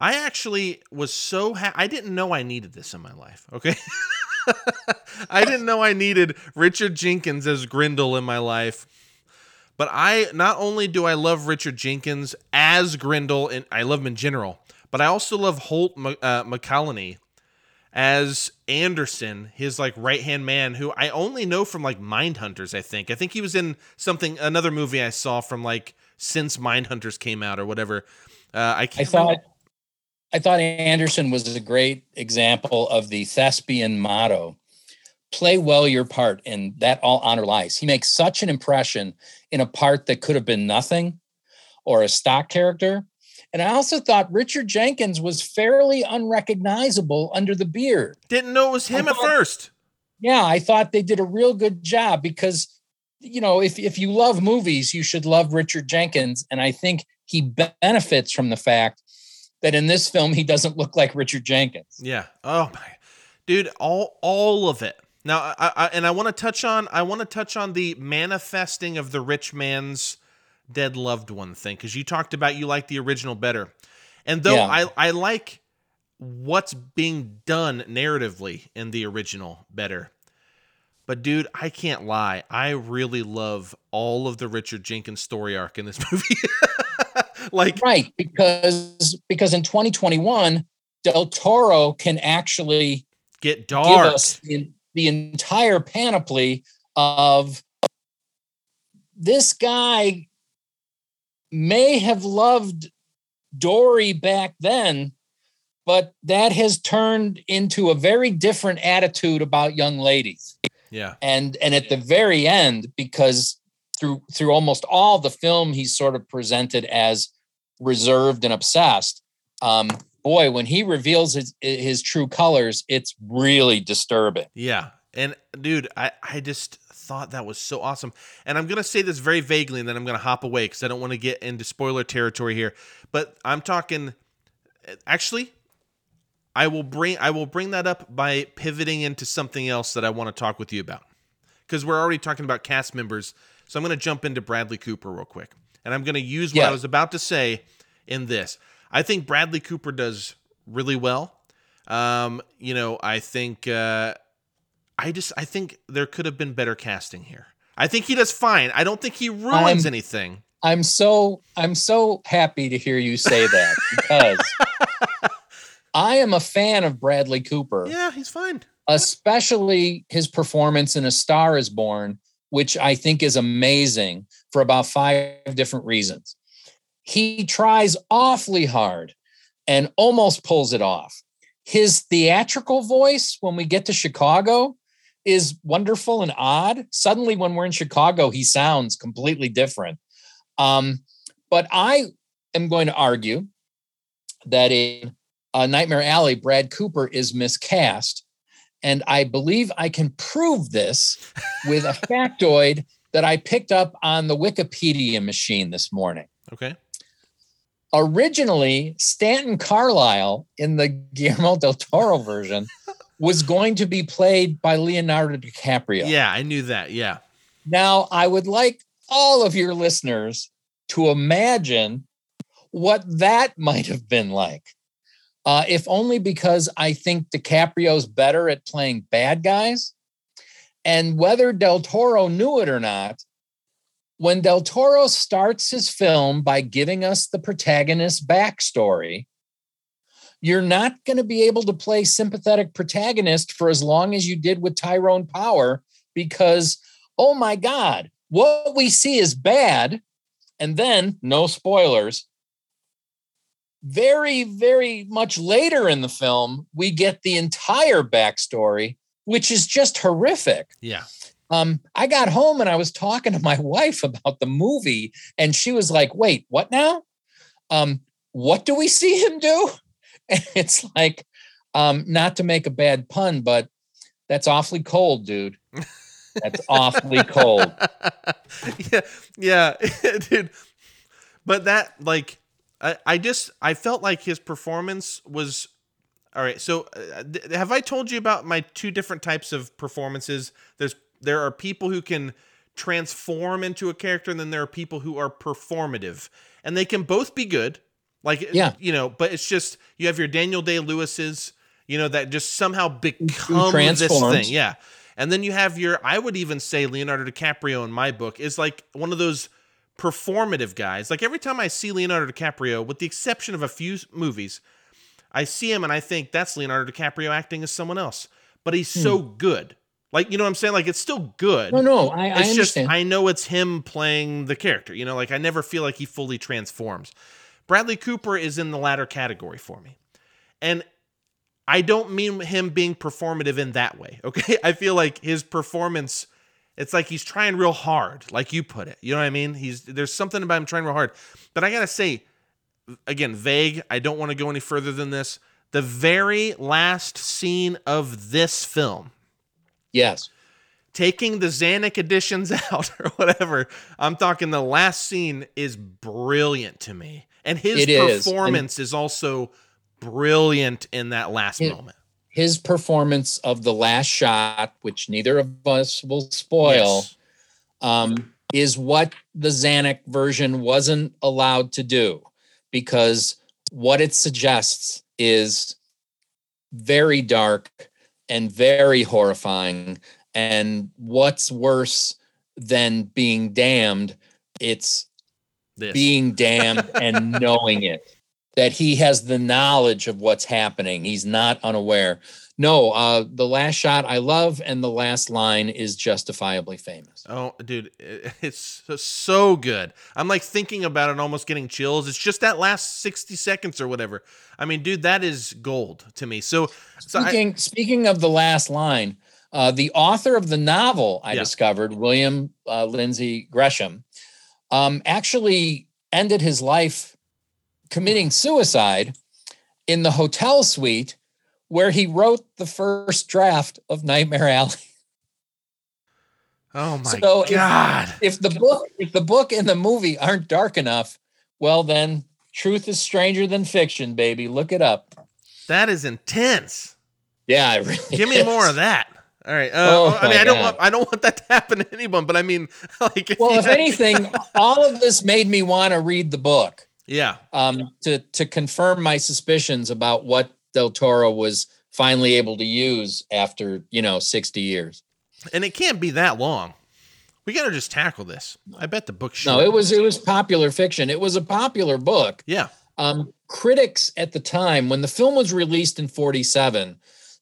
S1: I actually was so ha- I didn't know I needed this in my life. Okay. I didn't know I needed Richard Jenkins as Grindle in my life. But I not only do I love Richard Jenkins as Grindle, and I love him in general, but I also love Holt uh, McCallany as Anderson, his like right hand man, who I only know from like Mindhunters. I think. I think he was in something another movie I saw from like since Mindhunters came out or whatever. Uh, I
S2: I thought. Remember. I thought Anderson was a great example of the thespian motto play well your part and that all honor lies. He makes such an impression in a part that could have been nothing or a stock character and I also thought Richard Jenkins was fairly unrecognizable under the beard.
S1: Didn't know it was him thought, at first.
S2: Yeah, I thought they did a real good job because, you know, if, if you love movies, you should love Richard Jenkins. And I think he benefits from the fact that in this film, he doesn't look like Richard Jenkins.
S1: Yeah. Oh, my. Dude, all, all of it. Now, I, I and I want to touch on I want to touch on the manifesting of the rich man's dead loved one thing because you talked about you like the original better. And though yeah. I, I like what's being done narratively in the original better. But dude, I can't lie. I really love all of the Richard Jenkins story arc in this movie. Like
S2: Right, because because in 2021 Del Toro can actually
S1: get dark. Give us
S2: the, the entire panoply of this guy may have loved Dorrie back then, but that has turned into a very different attitude about young ladies.
S1: Yeah.
S2: And and at the very end, because through through almost all the film, he's sort of presented as reserved and obsessed. Um, boy, when he reveals his his true colors, it's really disturbing.
S1: Yeah. And dude, I I just thought that was so awesome. And I'm going to say this very vaguely and then I'm going to hop away because I don't want to get into spoiler territory here. But I'm talking actually I will bring I will bring that up by pivoting into something else that I want to talk with you about. Because we're already talking about cast members. So I'm going to jump into Bradley Cooper real quick. And I'm going to use what yeah. I was about to say in this. I think Bradley Cooper does really well. Um, you know, I think uh, I just I think there could have been better casting here. I think he does fine. I don't think he ruins I'm, anything.
S2: I'm so I'm so happy to hear you say that because I am a fan of Bradley Cooper.
S1: Yeah, he's fine.
S2: Especially his performance in A Star is Born, which I think is amazing for about five different reasons. He tries awfully hard and almost pulls it off. His theatrical voice when we get to Chicago is wonderful and odd. Suddenly, when we're in Chicago, he sounds completely different. Um, but I am going to argue that in uh, Nightmare Alley, Brad Cooper is miscast. And I believe I can prove this with a factoid that I picked up on the Wikipedia machine this morning.
S1: Okay.
S2: Originally, Stanton Carlisle in the Guillermo del Toro version was going to be played by Leonardo DiCaprio.
S1: Yeah, I knew that. Yeah.
S2: Now, I would like all of your listeners to imagine what that might have been like. Uh, if only because I think DiCaprio's better at playing bad guys. And whether Del Toro knew it or not, when Del Toro starts his film by giving us the protagonist's backstory, you're not going to be able to play sympathetic protagonist for as long as you did with Tyrone Power because, oh my God, what we see is bad. And then, no spoilers, very, very much later in the film, we get the entire backstory, which is just horrific.
S1: Yeah.
S2: Um, I got home and I was talking to my wife about the movie, and she was like, wait, what now? Um, what do we see him do? And it's like, um, not to make a bad pun, but that's awfully cold, dude. That's awfully cold.
S1: yeah, yeah, dude. But that, like, I, I just, I felt like his performance was all right. So, uh, th- have I told you about my two different types of performances? There's, there are people who can transform into a character, and then there are people who are performative, and they can both be good Like,
S2: Yeah.
S1: you know, but it's just you have your Daniel Day Lewis's, you know, that just somehow become this thing. Yeah. And then you have your, I would even say Leonardo DiCaprio in my book is like one of those performative guys. Like every time I see Leonardo DiCaprio, with the exception of a few movies, I see him and I think that's Leonardo DiCaprio acting as someone else. But he's so good. Like, you know what I'm saying? Like it's still good.
S2: Hmm. No, no, I, I
S1: it's just
S2: understand.
S1: I know it's him playing the character. You know, like I never feel like he fully transforms. Bradley Cooper is in the latter category for me. And I don't mean him being performative in that way. Okay. I feel like his performance, it's like he's trying real hard, like you put it. You know what I mean? He's there's something about him trying real hard. But I gotta say, again, vague. I don't want to go any further than this. The very last scene of this film,
S2: yes.
S1: taking the Zanuck editions out or whatever, I'm talking the last scene is brilliant to me. And his
S2: It is, and-
S1: performance is also brilliant in that last
S2: It-
S1: moment.
S2: His performance of the last shot, which neither of us will spoil,
S1: Yes.
S2: um, is what the Zanuck version wasn't allowed to do because what it suggests is very dark and very horrifying. And what's worse than being damned? It's
S1: This.
S2: being damned and knowing it that he has the knowledge of what's happening he's not unaware no uh the last shot i love and the last line is justifiably famous
S1: Oh, dude, it's so- good. I'm like thinking about it, almost getting chills. It's just that last 60 seconds or whatever. I mean, dude, that is gold to me. So, so I,
S2: speaking speaking of the last line uh the author of the novel i
S1: Yeah.
S2: discovered william uh, lindsay gresham um actually ended his life committing suicide in the hotel suite where he wrote the first draft of nightmare alley
S1: oh my
S2: So
S1: God.
S2: if the book if the book and the movie aren't dark enough, well then truth is stranger than fiction, baby. Look it up.
S1: that is intense.
S2: Yeah, it really
S1: Give me
S2: is.
S1: more of that. All right. Uh,
S2: Oh
S1: I mean, I don't
S2: God.
S1: want I don't want that to happen to anyone, but I mean, like,
S2: Well,
S1: you
S2: if anything, all of this made me want to read the book
S1: yeah,
S2: um, to to confirm my suspicions about what Del Toro was finally able to use after you know sixty years.
S1: and it can't be that long. We got to just tackle this. I bet the book.
S2: No, it was it was popular fiction. It was a popular book.
S1: Yeah.
S2: Um, critics at the time, when the film was released in 47,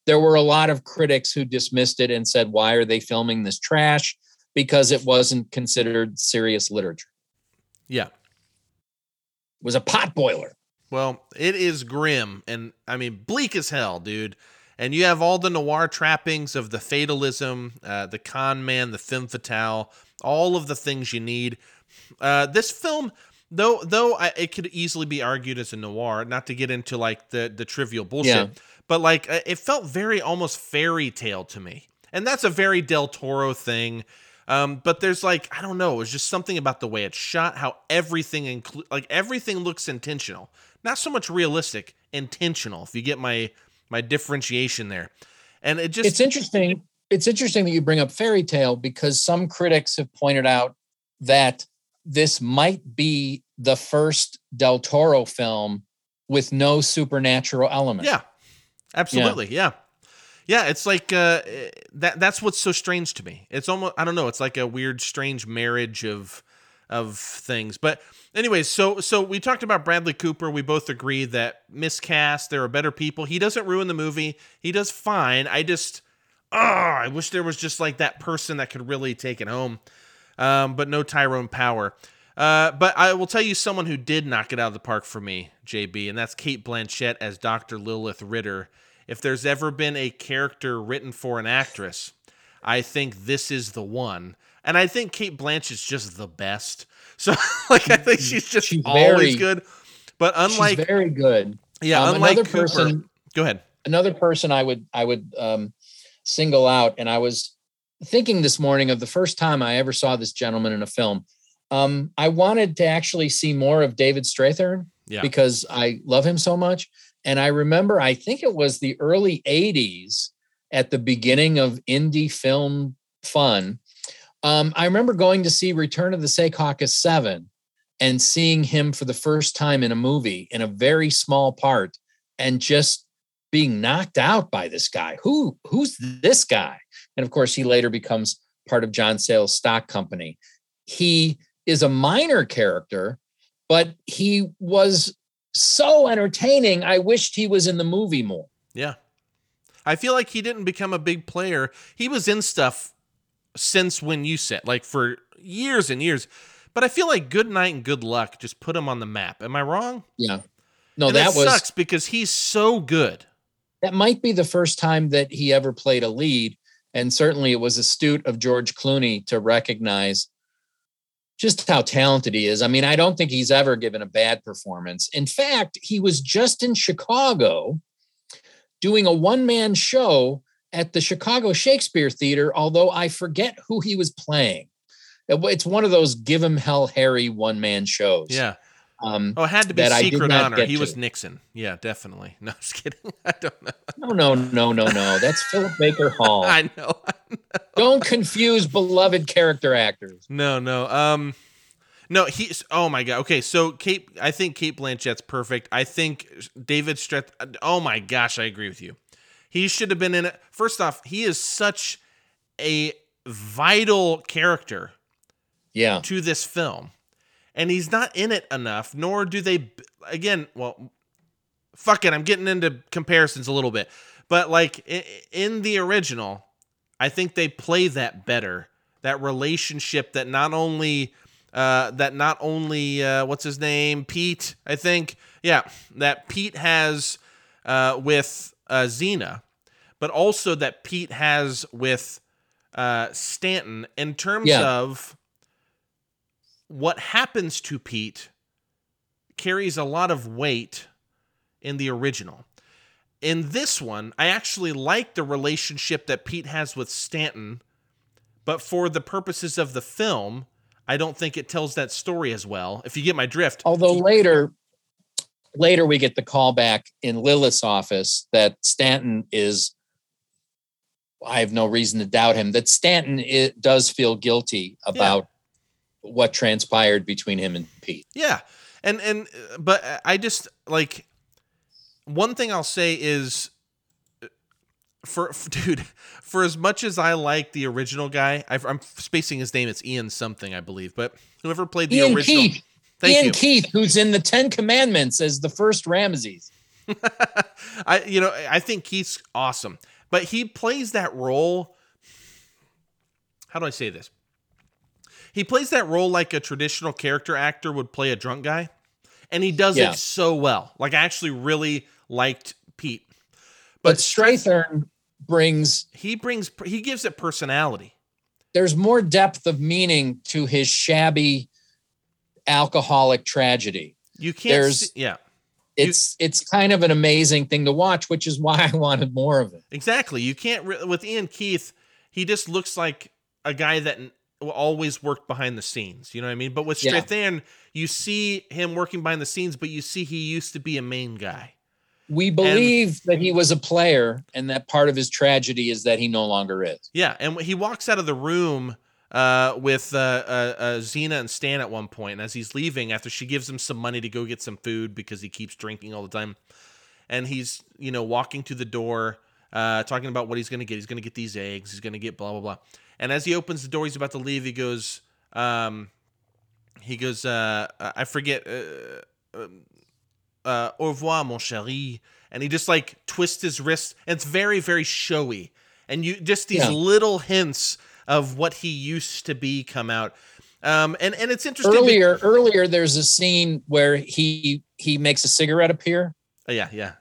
S2: there were a lot of critics who dismissed it and said, Why are they filming this trash? Because it wasn't considered serious literature.
S1: Yeah.
S2: It was a pot boiler.
S1: Well, it is grim and I mean bleak as hell, dude. And you have all the noir trappings of the fatalism, uh, the con man, the femme fatale, all of the things you need. Uh, this film, though, though I, it could easily be argued as a noir, not to get into like the the trivial bullshit,
S2: Yeah.
S1: but like uh, it felt very almost fairy tale to me, and that's a very Del Toro thing. Um, but there's like I don't know, it's just something about the way it's shot, how everything include like everything looks intentional, not so much realistic, intentional. If you get my my differentiation there, and it just
S2: it's interesting. It's interesting that you bring up fairy tale because some critics have pointed out that this might be the first Del Toro film with no supernatural element.
S1: Yeah, absolutely. Yeah. yeah, It's like uh, eh, that. That's what's so strange to me. It's almost I don't know. It's like a weird, strange marriage of of things. But anyways, so so we talked about Bradley Cooper. We both agree that miscast. There are better people. He doesn't ruin the movie. He does fine. I just, oh, I wish there was just like that person that could really take it home. Um, but no Tyrone Power. Uh, but I will tell you someone who did knock it out of the park for me, JB, and that's Cate Blanchett as Dr. Lilith Ritter. If there's ever been a character written for an actress, I think this is the one. And I think Cate Blanchett's just the best. So, like, I think she's just
S2: She's
S1: always
S2: very-
S1: good. But unlike,
S2: She's very good.
S1: yeah,
S2: Um,
S1: unlike
S2: another
S1: Cooper,
S2: person-
S1: go ahead.
S2: Another person I would I would um, single out, and I was thinking this morning of the first time I ever saw this gentleman in a film. Um, I wanted to actually see more of David Strathairn
S1: Yeah.
S2: because I love him so much. And I remember, I think it was the early 80s at the beginning of indie film fun. Um, I remember going to see Return of the Secaucus 7 and seeing him for the first time in a movie in a very small part and just being knocked out by this guy. Who who's this guy? And of course, he later becomes part of John Sayles' stock company. He is a minor character, but he was so entertaining. I wished he was in the movie more.
S1: Yeah. I feel like he didn't become a big player. He was in stuff since when you said, like for years and years. But I feel like Good Night and Good Luck just put him on the map. Am I wrong?
S2: Yeah. No,
S1: And
S2: that was
S1: sucks because he's so good.
S2: that might be the first time that he ever played a lead. And certainly it was astute of George Clooney to recognize just how talented he is. I mean, I don't think he's ever given a bad performance. In fact, he was just in Chicago doing a one man show at the Chicago Shakespeare Theater, although I forget who he was playing. It's one of those give him hell Harry one man shows.
S1: Yeah.
S2: Um,
S1: Oh, it had to be
S2: I
S1: Secret Honor. He was. Nixon. Yeah, definitely. No, just kidding. I don't know.
S2: no, no, no, no, no. That's Philip Baker Hall.
S1: I know.
S2: Don't confuse beloved character actors.
S1: No, no. Um no, he's oh my god. Okay, so Cate I think Cate Blanchett's perfect. I think David Strat Oh my gosh, I agree with you. He should have been in it. First off, he is such a vital character
S2: Yeah.
S1: to this film. And he's not in it enough, nor do they again, well fuck it, I'm getting into comparisons a little bit. But like in the original, I think they play that better. That relationship that not only uh that not only uh what's his name? Pete, I think. Yeah, that Pete has uh with uh Zeena, but also that Pete has with uh Stanton in terms
S2: Yeah.
S1: of what happens to Pete carries a lot of weight in the original. In this one, I actually like the relationship that Pete has with Stanton, but for the purposes of the film, I don't think it tells that story as well. If you get my drift.
S2: Although later, later we get the callback in Lilith's office that Stanton is. I have no reason to doubt him that Stanton i does feel guilty about what transpired between him and Pete.
S1: Yeah. And and but I just like one thing I'll say is uh, for, for dude, for as much as I like the original guy, i am spacing his name. It's Ian something, I believe, but whoever played the
S2: Ian
S1: original.
S2: Keith,
S1: Thank
S2: Ian
S1: you.
S2: Keith, who's in the Ten Commandments as the first Ramesses.
S1: I you know I think Keith's awesome, but he plays that role. How do I say this? He plays that role like a traditional character actor would play a drunk guy, and he does
S2: Yeah.
S1: it so well. Like I actually really liked Pete,
S2: But
S1: Strath-
S2: Strathairn brings
S1: he brings he gives it personality.
S2: there's more depth of meaning to his shabby alcoholic tragedy.
S1: You can't.
S2: There's-
S1: see- yeah,
S2: It's it's kind of an amazing thing to watch, which is why I wanted more of it.
S1: exactly. You can't re- with Ian Keith. He just looks like a guy that always worked behind the scenes. You know what I mean? But with
S2: Yeah.
S1: Strathairn, you see him working behind the scenes, but you see he used to be a main guy.
S2: We believe that he was a player, and that part of his tragedy is that he no longer is.
S1: Yeah, and he walks out of the room uh, with uh, uh, uh, Zeena and Stan at one point, and as he's leaving, after she gives him some money to go get some food because he keeps drinking all the time, and he's you know walking to the door, uh, talking about what he's going to get. He's going to get these eggs. He's going to get blah blah blah. And as he opens the door, he's about to leave. He goes, um, he goes, uh, I forget. Uh, um, uh, au revoir, mon chéri. And he just like twists his wrist. And it's very, very showy. And you just these
S2: Yeah.
S1: little hints of what he used to be come out. Um, and, and it's interesting.
S2: Earlier, earlier, there's a scene where he he makes a cigarette appear,
S1: Oh, yeah, yeah.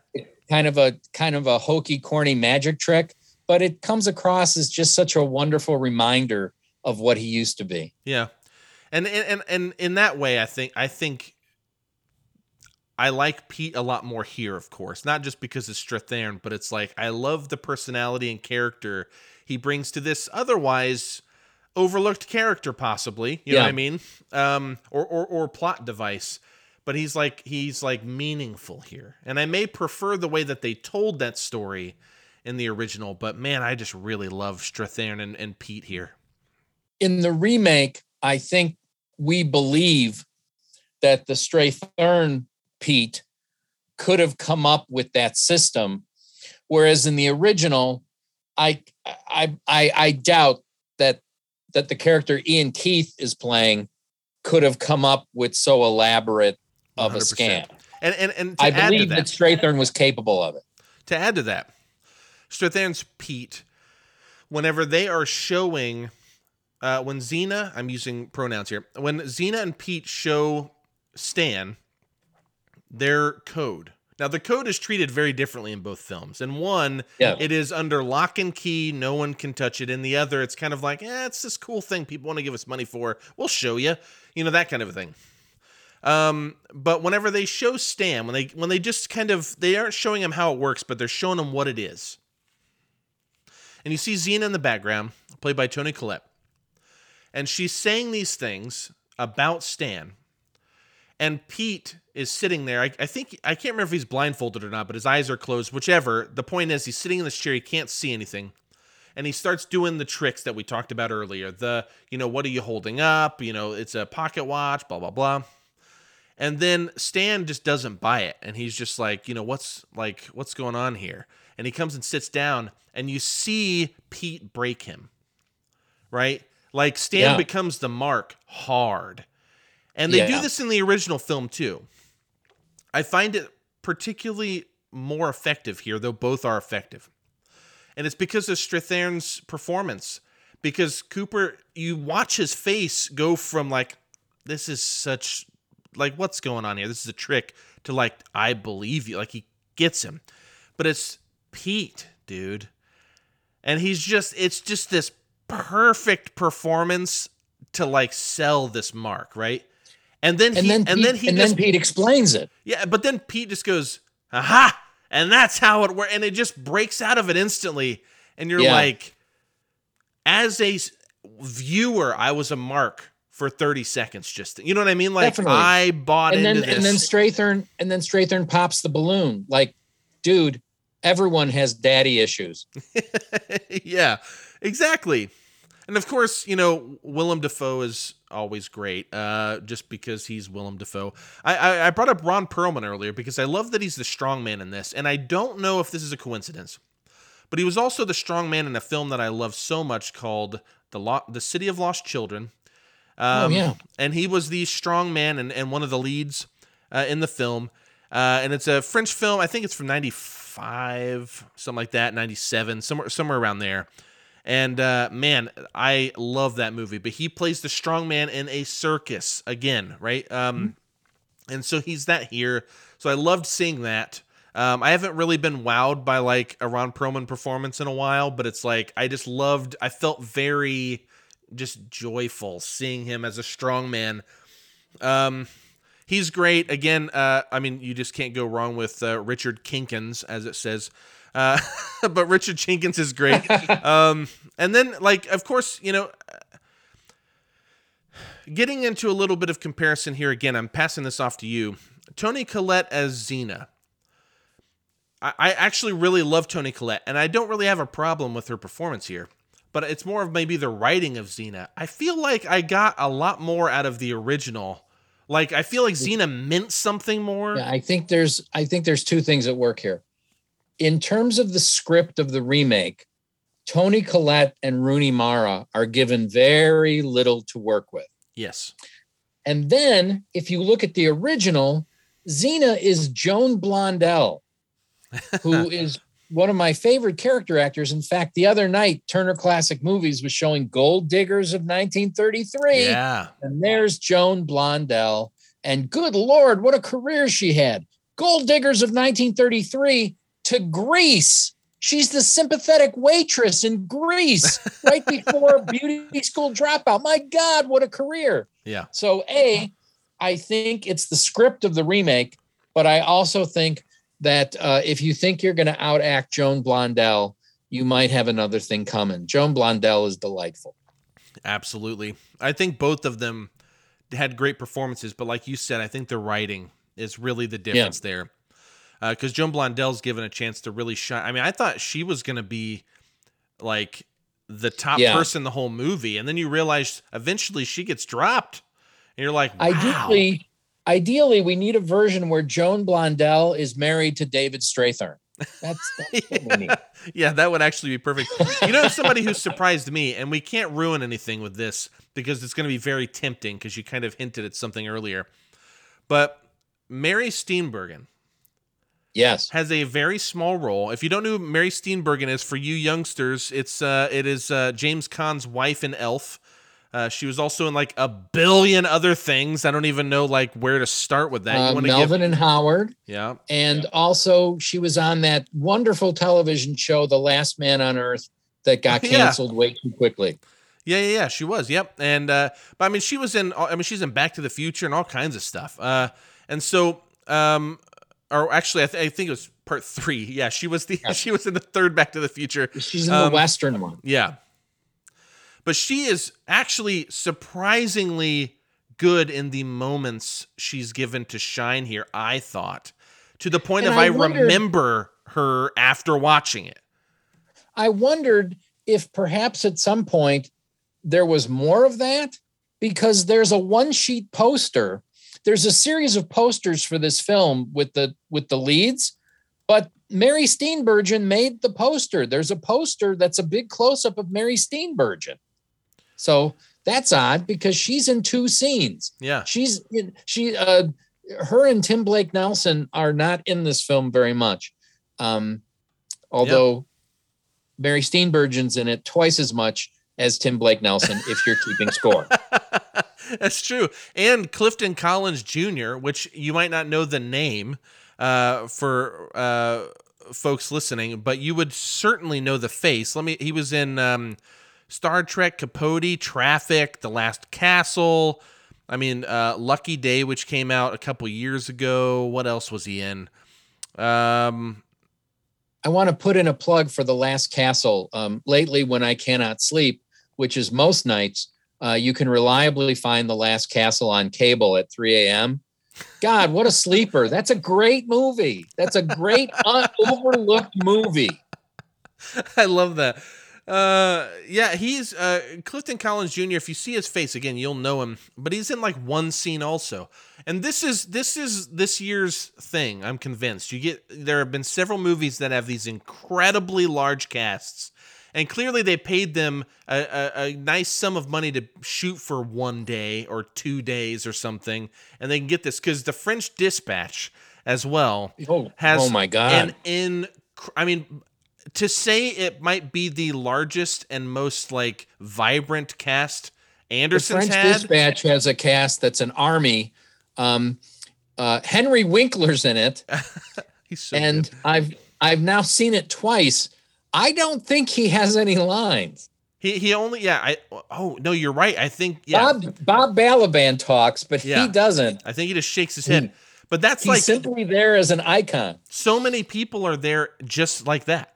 S2: kind of a kind of a hokey, corny magic trick, but it comes across as just such a wonderful reminder of what he used to be.
S1: Yeah. And, and, and, and in that way, I think, I think I like Pete a lot more here, of course, not just because it's Strathairn, but it's like I love the personality and character he brings to this otherwise overlooked character, possibly. You know what I mean? Um, or, or or plot device. But he's like he's like meaningful here, and I may prefer the way that they told that story in the original. But man, I just really love Strathairn and, and Pete here.
S2: in the remake, I think we believe that the Strathairn Pete could have come up with that system, whereas in the original, I I I, I doubt that that the character Ian Keith is playing could have come up with so elaborate of
S1: 100%.
S2: a scam.
S1: And and and to
S2: I believe
S1: that,
S2: that Strathairn was capable of it.
S1: to add to that, Strathairn's Pete, whenever they are showing, uh, when Zeena, I'm using pronouns here, when Zeena and Pete show Stan their code. Now, the code is treated very differently in both films. In one,
S2: Yeah.
S1: it is under lock and key, no one can touch it. In the other, it's kind of like, eh, it's this cool thing people want to give us money for. We'll show you, you know, that kind of a thing. Um, but whenever they show Stan, when they when they just kind of they aren't showing him how it works, but they're showing him what it is. And you see Zeena in the background, played by Toni Collette. And she's saying these things about Stan. And Pete is sitting there. I, I think I can't remember if he's blindfolded or not, but his eyes are closed. Whichever. The point is, he's sitting in this chair. He can't see anything, and he starts doing the tricks that we talked about earlier. The you know what are you holding up? You know it's a pocket watch. Blah blah blah. And then Stan just doesn't buy it, and he's just like, you know, what's like, what's going on here? And he comes and sits down, and you see Pete break him, right? Like Stan
S2: Yeah.
S1: becomes the mark hard, and they do
S2: Yeah.
S1: this in the original film too. I find it particularly more effective here, though both are effective, and it's because of Strathairn's performance. Because Cooper, you watch his face go from like, this is such like what's going on here? This is a trick to like I believe you. Like he gets him. But it's Pete, dude. And he's just it's just this perfect performance to like sell this mark, right? And then he
S2: And then
S1: and
S2: Pete,
S1: then he
S2: and
S1: just
S2: then Pete explains it.
S1: yeah, but then Pete just goes, aha, and that's how it works. And it just breaks out of it instantly. And you're
S2: Yeah.
S1: like, as a viewer, I was a mark for 30 seconds just, you know what I mean? Like
S2: Definitely.
S1: I bought
S2: And then
S1: into this.
S2: and then Strathairn and then Strathairn pops the balloon. Like, dude, everyone has daddy issues.
S1: yeah, exactly. And of course, you know, Willem Dafoe is always great, uh, just because he's Willem Dafoe. I, I, I brought up Ron Perlman earlier because I love that he's the strong man in this, and I don't know if this is a coincidence, but he was also the strong man in a film that I love so much called the Lo- the City of Lost Children. Um,
S2: Oh, yeah.
S1: and he was the strong man and, and one of the leads uh, in the film. Uh, and it's a French film. I think it's from '95, something like that, '97, somewhere somewhere around there. And uh, man, I love that movie. But he plays the strong man in a circus again, right? Um, and so he's that here. So I loved seeing that. Um, I haven't really been wowed by like a Ron Perlman performance in a while, but it's like I just loved. I felt very just joyful seeing him as a strong man. Um, he's great. Again, uh, I mean, you just can't go wrong with uh, Richard Kinkins, as it says. Uh, but Richard Jenkins is great. um, and then, like, of course, you know, getting into a little bit of comparison here again, I'm passing this off to you. Toni Collette as Zeena. I, I actually really love Toni Collette, and I don't really have a problem with her performance here. But it's more of maybe the writing of Zeena. I feel like I got a lot more out of the original. Like I feel like Zeena meant something more.
S2: Yeah, I think there's I think there's two things at work here. In terms of the script of the remake, Toni Collette and Rooney Mara are given very little to work with.
S1: Yes.
S2: And then if you look at the original, Zeena is Joan Blondell, who is one of my favorite character actors. In fact, the other night, Turner Classic Movies was showing Gold Diggers of 1933.
S1: Yeah.
S2: And there's Joan Blondell. And good Lord, what a career she had. Gold Diggers of 1933 to Grease. She's the sympathetic waitress in Grease right before Beauty School Dropout. My God, what a career.
S1: Yeah.
S2: So, A, I think it's the script of the remake, but I also think that uh, if you think you're going to outact Joan Blondell, you might have another thing coming. Joan Blondell is delightful.
S1: Absolutely. I think both of them had great performances, but like you said, I think the writing is really the difference there. Uh, because Joan Blondell's given a chance to really shine. I mean, I thought she was going to be like the top
S2: Yeah.
S1: person the whole movie, and then you realize eventually she gets dropped, and you're like, wow.
S2: I deeply, ideally, we need a version where Joan Blondell is married to David Strathairn. That's, that's what we need.
S1: yeah, that would actually be perfect. You know, somebody who surprised me, and we can't ruin anything with this because it's going to be very tempting because you kind of hinted at something earlier. But Mary Steenburgen
S2: Yes.
S1: has a very small role. If you don't know who Mary Steenburgen is, for you youngsters, it's uh, it is uh, James Caan's wife in Elf. Uh, she was also in like a billion other things. I don't even know like where to start with that.
S2: Uh,
S1: wanna
S2: Melvin and Howard.
S1: yeah,
S2: And also, she was on that wonderful television show, The Last Man on Earth, that got
S1: Yeah.
S2: canceled way too quickly.
S1: Yeah, yeah, yeah. She was. Yep. And uh, but I mean, she was in. I mean, she's in Back to the Future and all kinds of stuff. Uh, and so, um, or actually, I, th- I think it was part three. Yeah, she was the she was in the third Back to the Future.
S2: She's in
S1: Um,
S2: the Western one.
S1: Yeah. But she is actually surprisingly good in the moments she's given to shine here. I thought to the point
S2: And
S1: of I,
S2: I wondered-
S1: remember her after watching it.
S2: I wondered if perhaps at some point there was more of that because there's a one sheet poster. There's a series of posters for this film with the with the leads, but Mary Steenburgen made the poster. There's a poster that's a big close up of Mary Steenburgen. So that's odd because she's in two scenes.
S1: Yeah.
S2: She's in, she uh her and Tim Blake Nelson are not in this film very much. Um although Mary Steenburgen's in it twice as much as Tim Blake Nelson if you're keeping score.
S1: That's true. And Clifton Collins Jr., which you might not know the name uh, for uh, folks listening, but you would certainly know the face. Let me. He was in um, Star Trek, Capote, Traffic, The Last Castle. I mean, uh, Lucky Day, which came out a couple years ago. What else was he in? Um,
S2: I want to put in a plug for The Last Castle. Um, lately, when I cannot sleep, which is most nights, uh, you can reliably find The Last Castle on cable at 3 a.m. God, what a sleeper. That's a great movie. That's a great un- overlooked movie.
S1: I love that. Uh, yeah, he's uh, Clifton Collins Jr. If you see his face again, you'll know him. But he's in like one scene also, and this is this is this year's thing. I'm convinced. You get there have been several movies that have these incredibly large casts, and clearly they paid them a, a, a nice sum of money to shoot for one day or two days or something, and they can get this because the French Dispatch as well
S2: Oh,
S1: has
S2: oh my God.
S1: an in I mean to say it might be the largest and most like vibrant cast
S2: the
S1: Anderson's
S2: French
S1: had.
S2: Dispatch has a cast that's an army. Um, uh, Henry Winkler's in it.
S1: He's so
S2: and
S1: good.
S2: I've I've now seen it twice. I don't think he has any lines.
S1: he he only yeah I oh no you're right I think yeah
S2: Bob Bob Balaban talks, but
S1: Yeah.
S2: he doesn't.
S1: I think he just shakes his head.
S2: He-
S1: But that's
S2: He's
S1: like
S2: simply there as an icon.
S1: so many people are there just like that.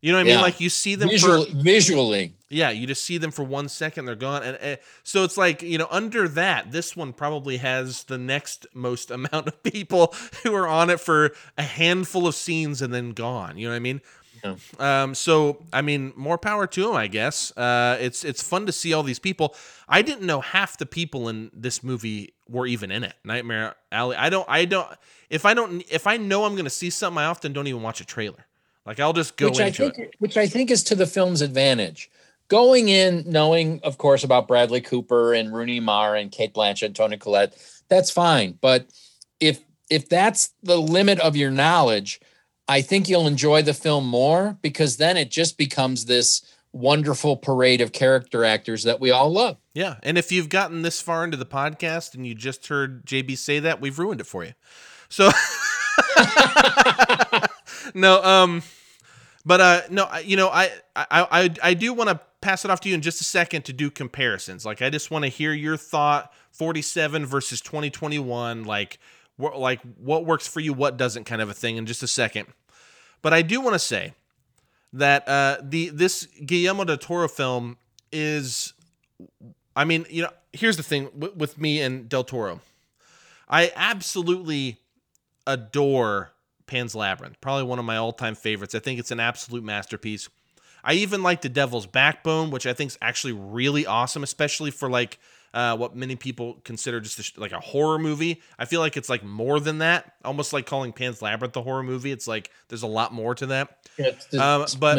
S1: You know what I mean? Like you see them
S2: Visual,
S1: for
S2: visually.
S1: Yeah, you just see them for one second, they're gone, and uh, so it's like you know, under that, this one probably has the next most amount of people who are on it for a handful of scenes and then gone. You know what I mean?
S2: Yeah.
S1: Um, so I mean, more power to him, I guess. Uh, it's it's fun to see all these people. I didn't know half the people in this movie were even in it. Nightmare Alley. I don't. I don't. If I don't. If I know I'm going to see something, I often don't even watch a trailer. Like I'll just go
S2: which I
S1: into
S2: think
S1: it.
S2: which I think is to the film's advantage. Going in knowing, of course, about Bradley Cooper and Rooney Mara and Cate Blanchett and Toni Collette, that's fine. But if if that's the limit of your knowledge, I think you'll enjoy the film more because then it just becomes this wonderful parade of character actors that we all love.
S1: Yeah, and if you've gotten this far into the podcast and you just heard JB say that, we've ruined it for you. So no, um, but uh, no, you know, I I I, I do want to pass it off to you in just a second to do comparisons. Like, I just want to hear your thought: forty-seven versus twenty twenty-one. Like, what like what works for you, what doesn't, kind of a thing. In just a second, but I do want to say that uh, the this Guillermo del Toro film is I mean, you know, here's the thing with, with me and Del Toro. I absolutely adore Pan's Labyrinth. Probably one of my all-time favorites. I think it's an absolute masterpiece. I even like The Devil's Backbone, which I think is actually really awesome, especially for like uh, what many people consider just a, like a horror movie. I feel like it's like more than that, almost like calling Pan's Labyrinth a horror movie. It's like there's a lot more to that.
S2: It's um,
S1: but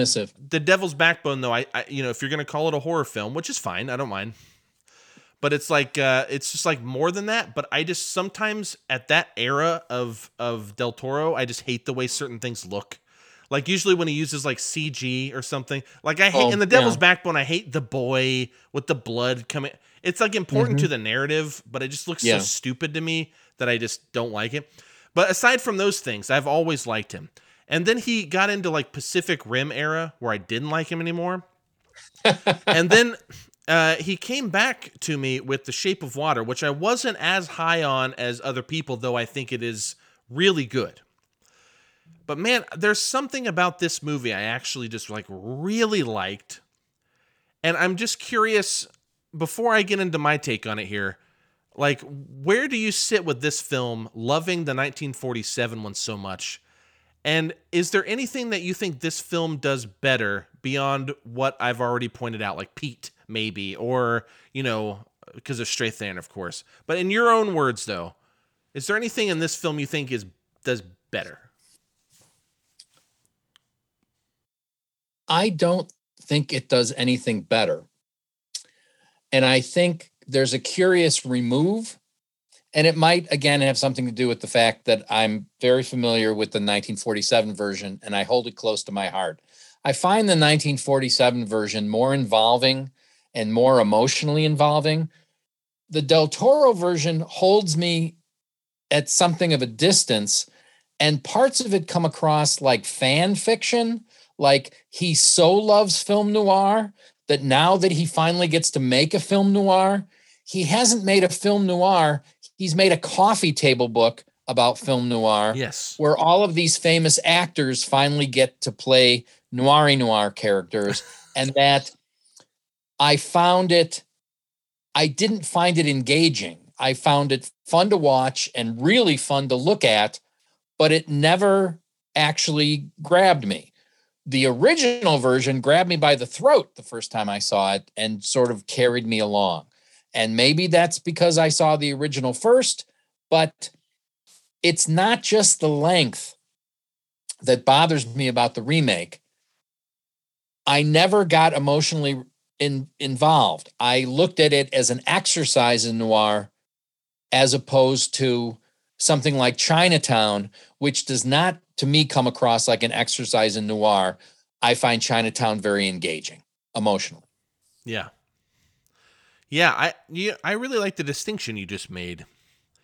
S1: The Devil's Backbone, though, I, I you know if you're gonna call it a horror film, which is fine, I don't mind. But it's like uh, it's just like more than that. But I just sometimes at that era of of Del Toro, I just hate the way certain things look. Like usually when he uses like CG or something. Like I hate oh, in the Devil's yeah. Backbone, I hate the boy with the blood coming. It's like important mm-hmm. to the narrative, but it just looks yeah. so stupid to me that I just don't like it. But aside from those things, I've always liked him. And then he got into like Pacific Rim era where I didn't like him anymore. and then uh, he came back to me with The Shape of Water, which I wasn't as high on as other people, though I think it is really good. But man, there's something about this movie I actually just like really liked. And I'm just curious before I get into my take on it here, like where do you sit with this film loving the 1947 one so much? And is there anything that you think this film does better beyond what I've already pointed out, like Pete, maybe, or, you know, because of Strathairn, of course. But in your own words, though, is there anything in this film you think is does better?
S2: I don't think it does anything better. And I think there's a curious remove. And it might, again, have something to do with the fact that I'm very familiar with the 1947 version and I hold it close to my heart. I find the 1947 version more involving and more emotionally involving. The Del Toro version holds me at something of a distance, and parts of it come across like fan fiction, like he so loves film noir that now that he finally gets to make a film noir, he hasn't made a film noir. He's made a coffee table book about film noir.
S1: Yes.
S2: Where all of these famous actors finally get to play noir noir characters. and that I found it, I didn't find it engaging. I found it fun to watch and really fun to look at, but it never actually grabbed me the original version grabbed me by the throat the first time I saw it and sort of carried me along. And maybe that's because I saw the original first, but it's not just the length that bothers me about the remake. I never got emotionally in, involved. I looked at it as an exercise in noir as opposed to something like Chinatown, which does not to me come across like an exercise in noir. I find Chinatown very engaging emotionally.
S1: Yeah. Yeah, I you, I really like the distinction you just made.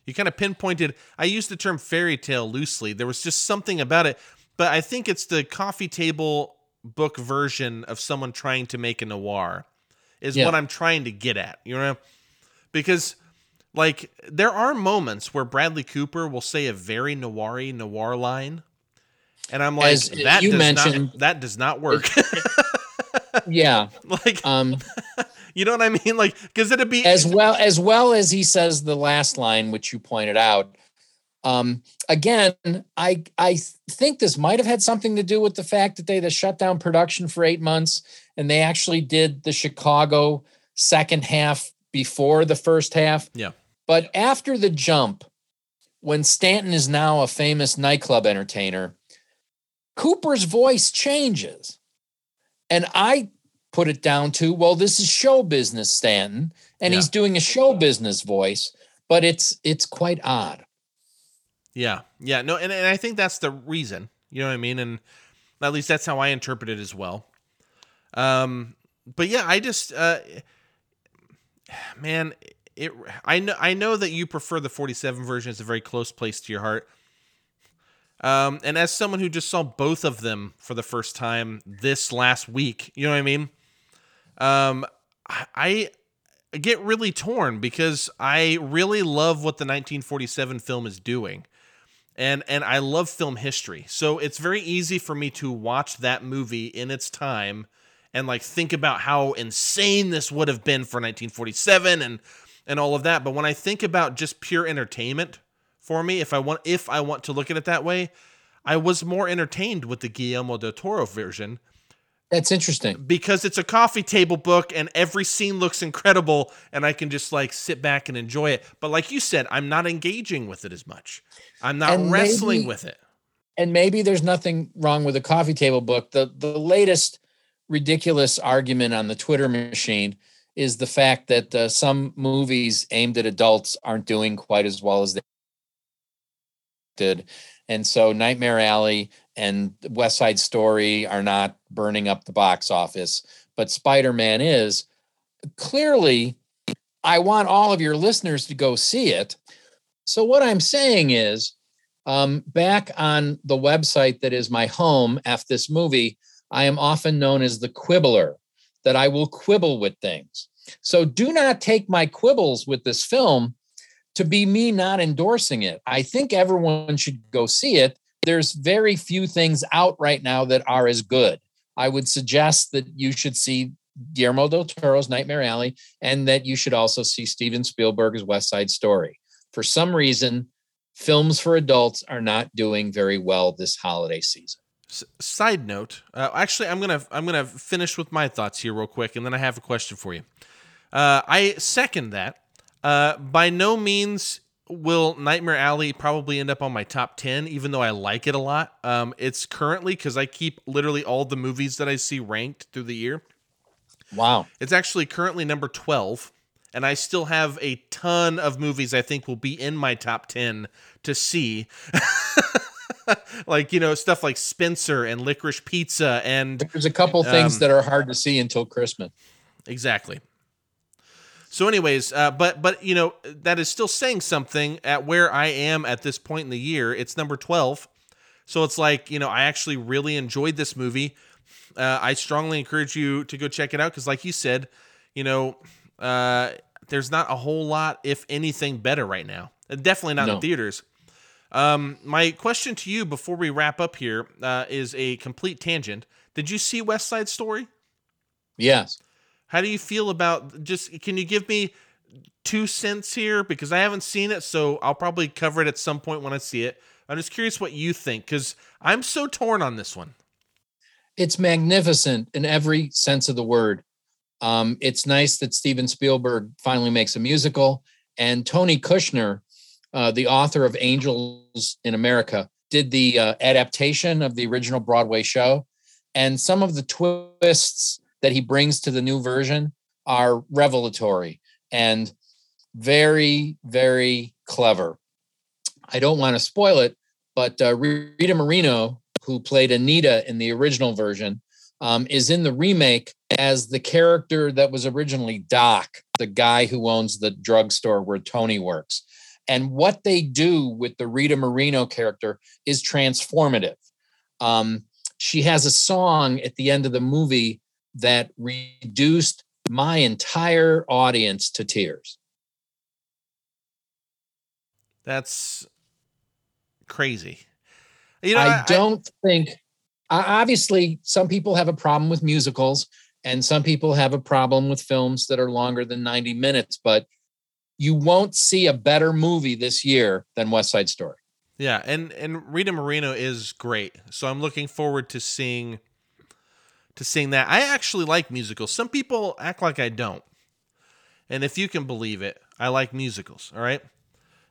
S1: You kind of pinpointed I used the term fairy tale loosely. There was just something about it, but I think it's the coffee table book version of someone trying to make a noir is yeah. what I'm trying to get at, you know? Because like there are moments where Bradley Cooper will say a very noir noir line and I'm like, As that you does mentioned, not, that does not work.
S2: yeah,
S1: like, um, you know what I mean? Like, because it'd be
S2: as well as well as he says the last line, which you pointed out. Um, again, I I think this might have had something to do with the fact that they, they shut down production for eight months, and they actually did the Chicago second half before the first half.
S1: Yeah.
S2: But after the jump, when Stanton is now a famous nightclub entertainer, Cooper's voice changes. And I put it down to, well, this is show business, Stanton, and yeah. he's doing a show business voice, but it's it's quite odd.
S1: Yeah. Yeah. No, and, and I think that's the reason. You know what I mean? And at least that's how I interpret it as well. Um, but yeah, I just uh man, it I know I know that you prefer the 47 version. It's a very close place to your heart. Um, and as someone who just saw both of them for the first time this last week, you know what I mean? Um, I get really torn because I really love what the 1947 film is doing. And and I love film history. So it's very easy for me to watch that movie in its time and like think about how insane this would have been for 1947 and and all of that. But when I think about just pure entertainment, for me if I want if I want to look at it that way. I was more entertained with the Guillermo del Toro version
S2: That's interesting.
S1: because it's a coffee table book and every scene looks incredible and I can just like sit back and enjoy it. But like you said, I'm not engaging with it as much. I'm not
S2: And
S1: wrestling
S2: maybe-
S1: with it.
S2: and maybe there's nothing wrong with a coffee table book. The the latest ridiculous argument on the Twitter machine is the fact that uh, some movies aimed at adults aren't doing quite as well as they did. And so Nightmare Alley and West Side Story are not burning up the box office, but Spider-Man is. Clearly, I want all of your listeners to go see it. So what I'm saying is um, back on the website that is my home, F this movie, I am often known as the quibbler, that I will quibble with things. So do not take my quibbles with this film to be me not endorsing it. I think everyone should go see it. There's very few things out right now that are as good. I would suggest that you should see Guillermo del Toro's Nightmare Alley and that you should also see Steven Spielberg's West Side Story. For some reason, films for adults are not doing very well this holiday season.
S1: S- side note, uh, actually, I'm gonna I'm gonna finish with my thoughts here real quick, and then I have a question for you. Uh, I second that. Uh, by no means will Nightmare Alley probably end up on my top ten, even though I like it a lot. Um, it's currently because I keep literally all the movies that I see ranked through the year.
S2: Wow.
S1: It's actually currently number 12, and I still have a ton of movies I think will be in my top 10 to see. like, you know, stuff like Spencer and Licorice Pizza and
S2: There's a couple things
S1: Um,
S2: that are hard to see until Christmas.
S1: exactly. So anyways, uh, but but you know, that is still saying something at where I am at this point in the year. It's number 12. So it's like, you know, I actually really enjoyed this movie. Uh, I strongly encourage you to go check it out because, like you said, you know, uh, there's not a whole lot, if anything, better right now. Uh, Definitely not in theaters. Um, my question to you before we wrap up here uh, is a complete tangent. Did you see West Side Story?
S2: Yes.
S1: How do you feel about just? Can you give me two cents here because I haven't seen it, so I'll probably cover it at some point when I see it. I'm just curious what you think because I'm so torn on this one.
S2: It's magnificent in every sense of the word. Um, it's nice that Steven Spielberg finally makes a musical, and Tony Kushner, uh, the author of Angels in America, did the uh, adaptation of the original Broadway show. And some of the twists that he brings to the new version are revelatory and very, very clever. I don't want to spoil it, but uh, Rita Moreno, who played Anita in the original version, um, is in the remake as the character that was originally Doc, the guy who owns the drugstore where Tony works. And what they do with the Rita Moreno character is transformative. Um, she has a song at the end of the movie that reduced my entire audience to tears.
S1: That's crazy. You know,
S2: I don't think. Obviously, some people have a problem with musicals, and some people have a problem with films that are longer than ninety minutes. But you won't see a better movie this year than West Side Story.
S1: Yeah, and and Rita Moreno is great. So I'm looking forward to seeing to sing that. I actually like musicals. Some people act like I don't. And if you can believe it, I like musicals, all right?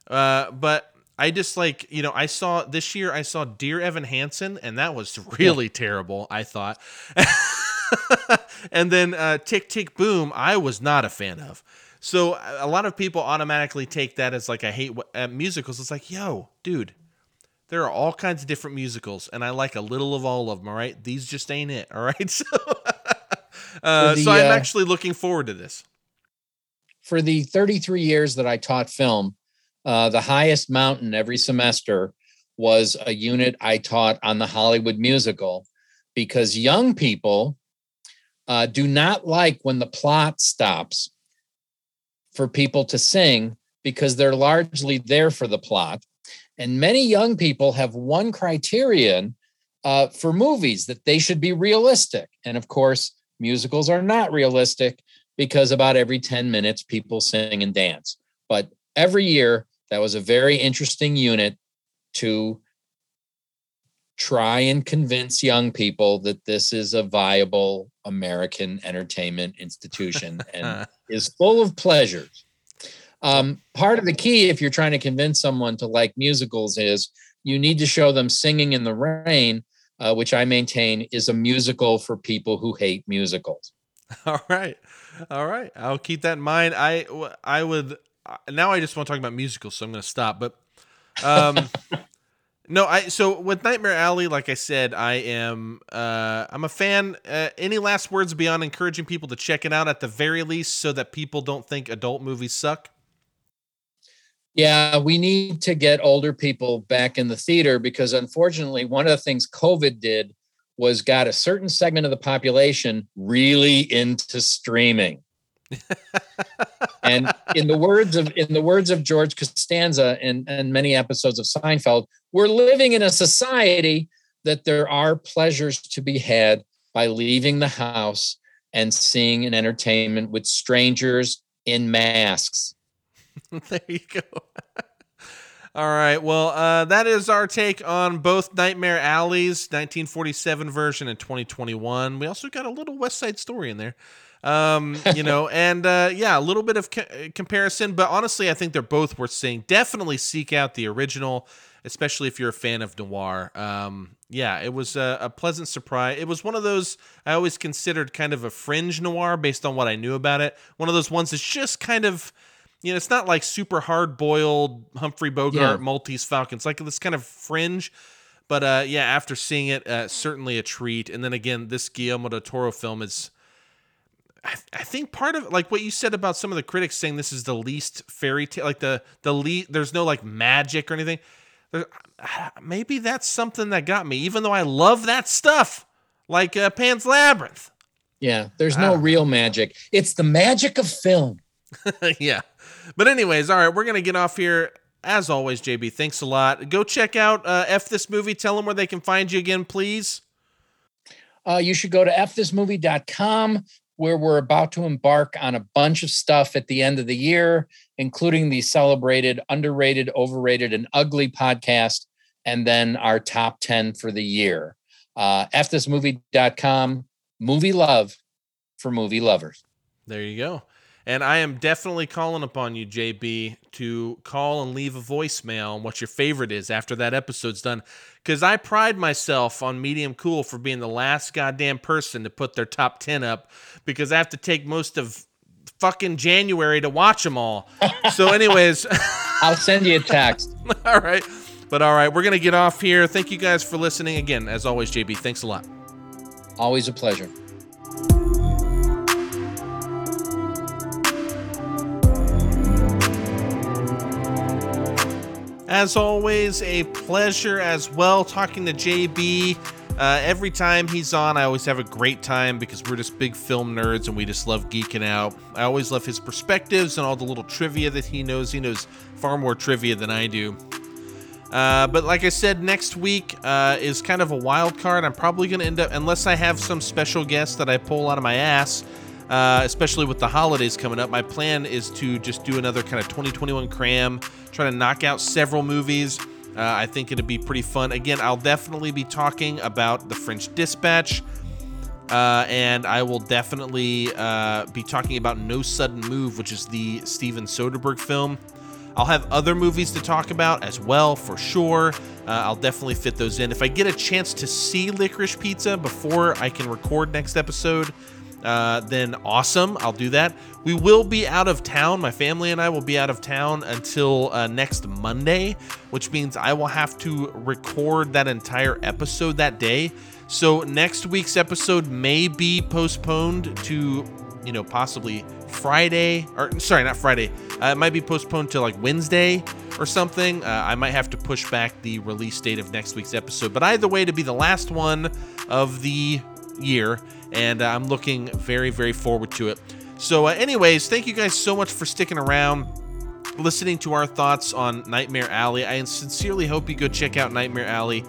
S1: Uh, but I just like, you know, I saw this year I saw Dear Evan Hansen and that was really terrible, I thought. and then uh, Tick Tick Boom, I was not a fan of. So a lot of people automatically take that as like I hate uh, musicals. It's like, yo, dude, there are all kinds of different musicals, and I like a little of all of them. All right, these just ain't it. All right, so uh,
S2: the,
S1: so I'm
S2: uh,
S1: actually looking forward to this.
S2: For the 33 years that I taught film, uh, the highest mountain every semester was a unit I taught on the Hollywood musical because young people uh, do not like when the plot stops for people to sing because they're largely there for the plot. And many young people have one criterion uh, for movies that they should be realistic. And of course, musicals are not realistic because about every 10 minutes people sing and dance. But every year, that was a very interesting unit to try and convince young people that this is a viable American entertainment institution and is full of pleasures. Um, part of the key, if you're trying to convince someone to like musicals, is you need to show them Singing in the Rain, uh, which I maintain is a musical for people who hate musicals.
S1: All right, all right. I'll keep that in mind. I I would now. I just want to talk about musicals, so I'm going to stop. But um, no, I so with Nightmare Alley, like I said, I am uh, I'm a fan. Uh, any last words beyond encouraging people to check it out at the very least, so that people don't think adult movies suck?
S2: Yeah, we need to get older people back in the theater because unfortunately, one of the things COVID did was got a certain segment of the population really into streaming. and in the words of in the words of George Costanza in, in many episodes of Seinfeld, we're living in a society that there are pleasures to be had by leaving the house and seeing an entertainment with strangers in masks.
S1: there you go. All right. Well, uh, that is our take on both Nightmare Alleys, 1947 version and 2021. We also got a little West Side Story in there. Um, you know, and uh, yeah, a little bit of ca- comparison, but honestly, I think they're both worth seeing. Definitely seek out the original, especially if you're a fan of noir. Um, yeah, it was a, a pleasant surprise. It was one of those I always considered kind of a fringe noir based on what I knew about it. One of those ones that's just kind of you know, it's not like super hard boiled Humphrey Bogart yeah. Maltese Falcon. It's like this kind of fringe. But uh, yeah, after seeing it, uh, certainly a treat. And then again, this Guillermo del Toro film is, I, I, think part of like what you said about some of the critics saying this is the least fairy tale, like the the least. There's no like magic or anything. There, maybe that's something that got me, even though I love that stuff, like uh, Pan's Labyrinth.
S2: Yeah, there's no real magic. It's the magic of film.
S1: yeah. But anyways, all right, we're gonna get off here. As always, JB, thanks a lot. Go check out uh, F this movie. Tell them where they can find you again, please.
S2: Uh, you should go to fthismovie.com where we're about to embark on a bunch of stuff at the end of the year, including the celebrated, underrated, overrated, and ugly podcast, and then our top 10 for the year. Uh, fthismovie.com, movie love for movie lovers.
S1: There you go. And I am definitely calling upon you, JB, to call and leave a voicemail on what your favorite is after that episode's done. Because I pride myself on Medium Cool for being the last goddamn person to put their top 10 up because I have to take most of fucking January to watch them all. So, anyways,
S2: I'll send you a text.
S1: all right. But all right, we're going to get off here. Thank you guys for listening. Again, as always, JB, thanks a lot.
S2: Always a pleasure.
S1: As always, a pleasure as well talking to JB. Uh, every time he's on, I always have a great time because we're just big film nerds and we just love geeking out. I always love his perspectives and all the little trivia that he knows. He knows far more trivia than I do. Uh, but like I said, next week uh, is kind of a wild card. I'm probably going to end up, unless I have some special guest that I pull out of my ass, uh, especially with the holidays coming up. My plan is to just do another kind of 2021 cram, try to knock out several movies. Uh, I think it'd be pretty fun. Again, I'll definitely be talking about the French Dispatch. Uh, and I will definitely uh, be talking about No Sudden Move, which is the Steven Soderbergh film. I'll have other movies to talk about as well, for sure. Uh, I'll definitely fit those in. If I get a chance to see Licorice Pizza before I can record next episode, uh, then awesome. I'll do that. We will be out of town. My family and I will be out of town until uh, next Monday, which means I will have to record that entire episode that day. So next week's episode may be postponed to, you know, possibly Friday, or sorry, not Friday. Uh, it might be postponed to like Wednesday or something. Uh, I might have to push back the release date of next week's episode. But either way, to be the last one of the year, and uh, I'm looking very, very forward to it. So, uh, anyways, thank you guys so much for sticking around, listening to our thoughts on Nightmare Alley. I sincerely hope you go check out Nightmare Alley.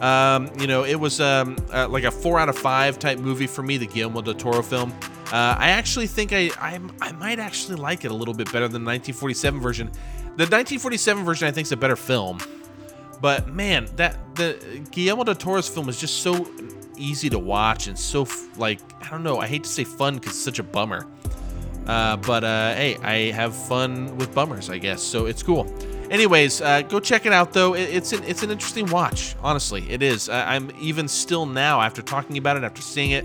S1: Um, you know, it was um, uh, like a four out of five type movie for me, the Guillermo del Toro film. Uh, I actually think I, I, I might actually like it a little bit better than the 1947 version. The 1947 version I think is a better film, But man, that the Guillermo del Toro's film is just so easy to watch and so like I don't know. I hate to say fun because it's such a bummer. Uh, but uh, hey, I have fun with bummers, I guess. So it's cool. Anyways, uh, go check it out though. It, it's an it's an interesting watch. Honestly, it is. I'm even still now after talking about it, after seeing it.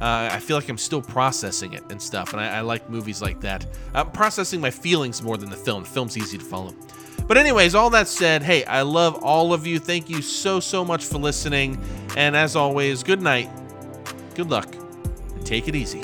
S1: Uh, I feel like I'm still processing it and stuff, and I, I like movies like that. I'm processing my feelings more than the film. The film's easy to follow. But, anyways, all that said, hey, I love all of you. Thank you so, so much for listening. And as always, good night, good luck, and take it easy.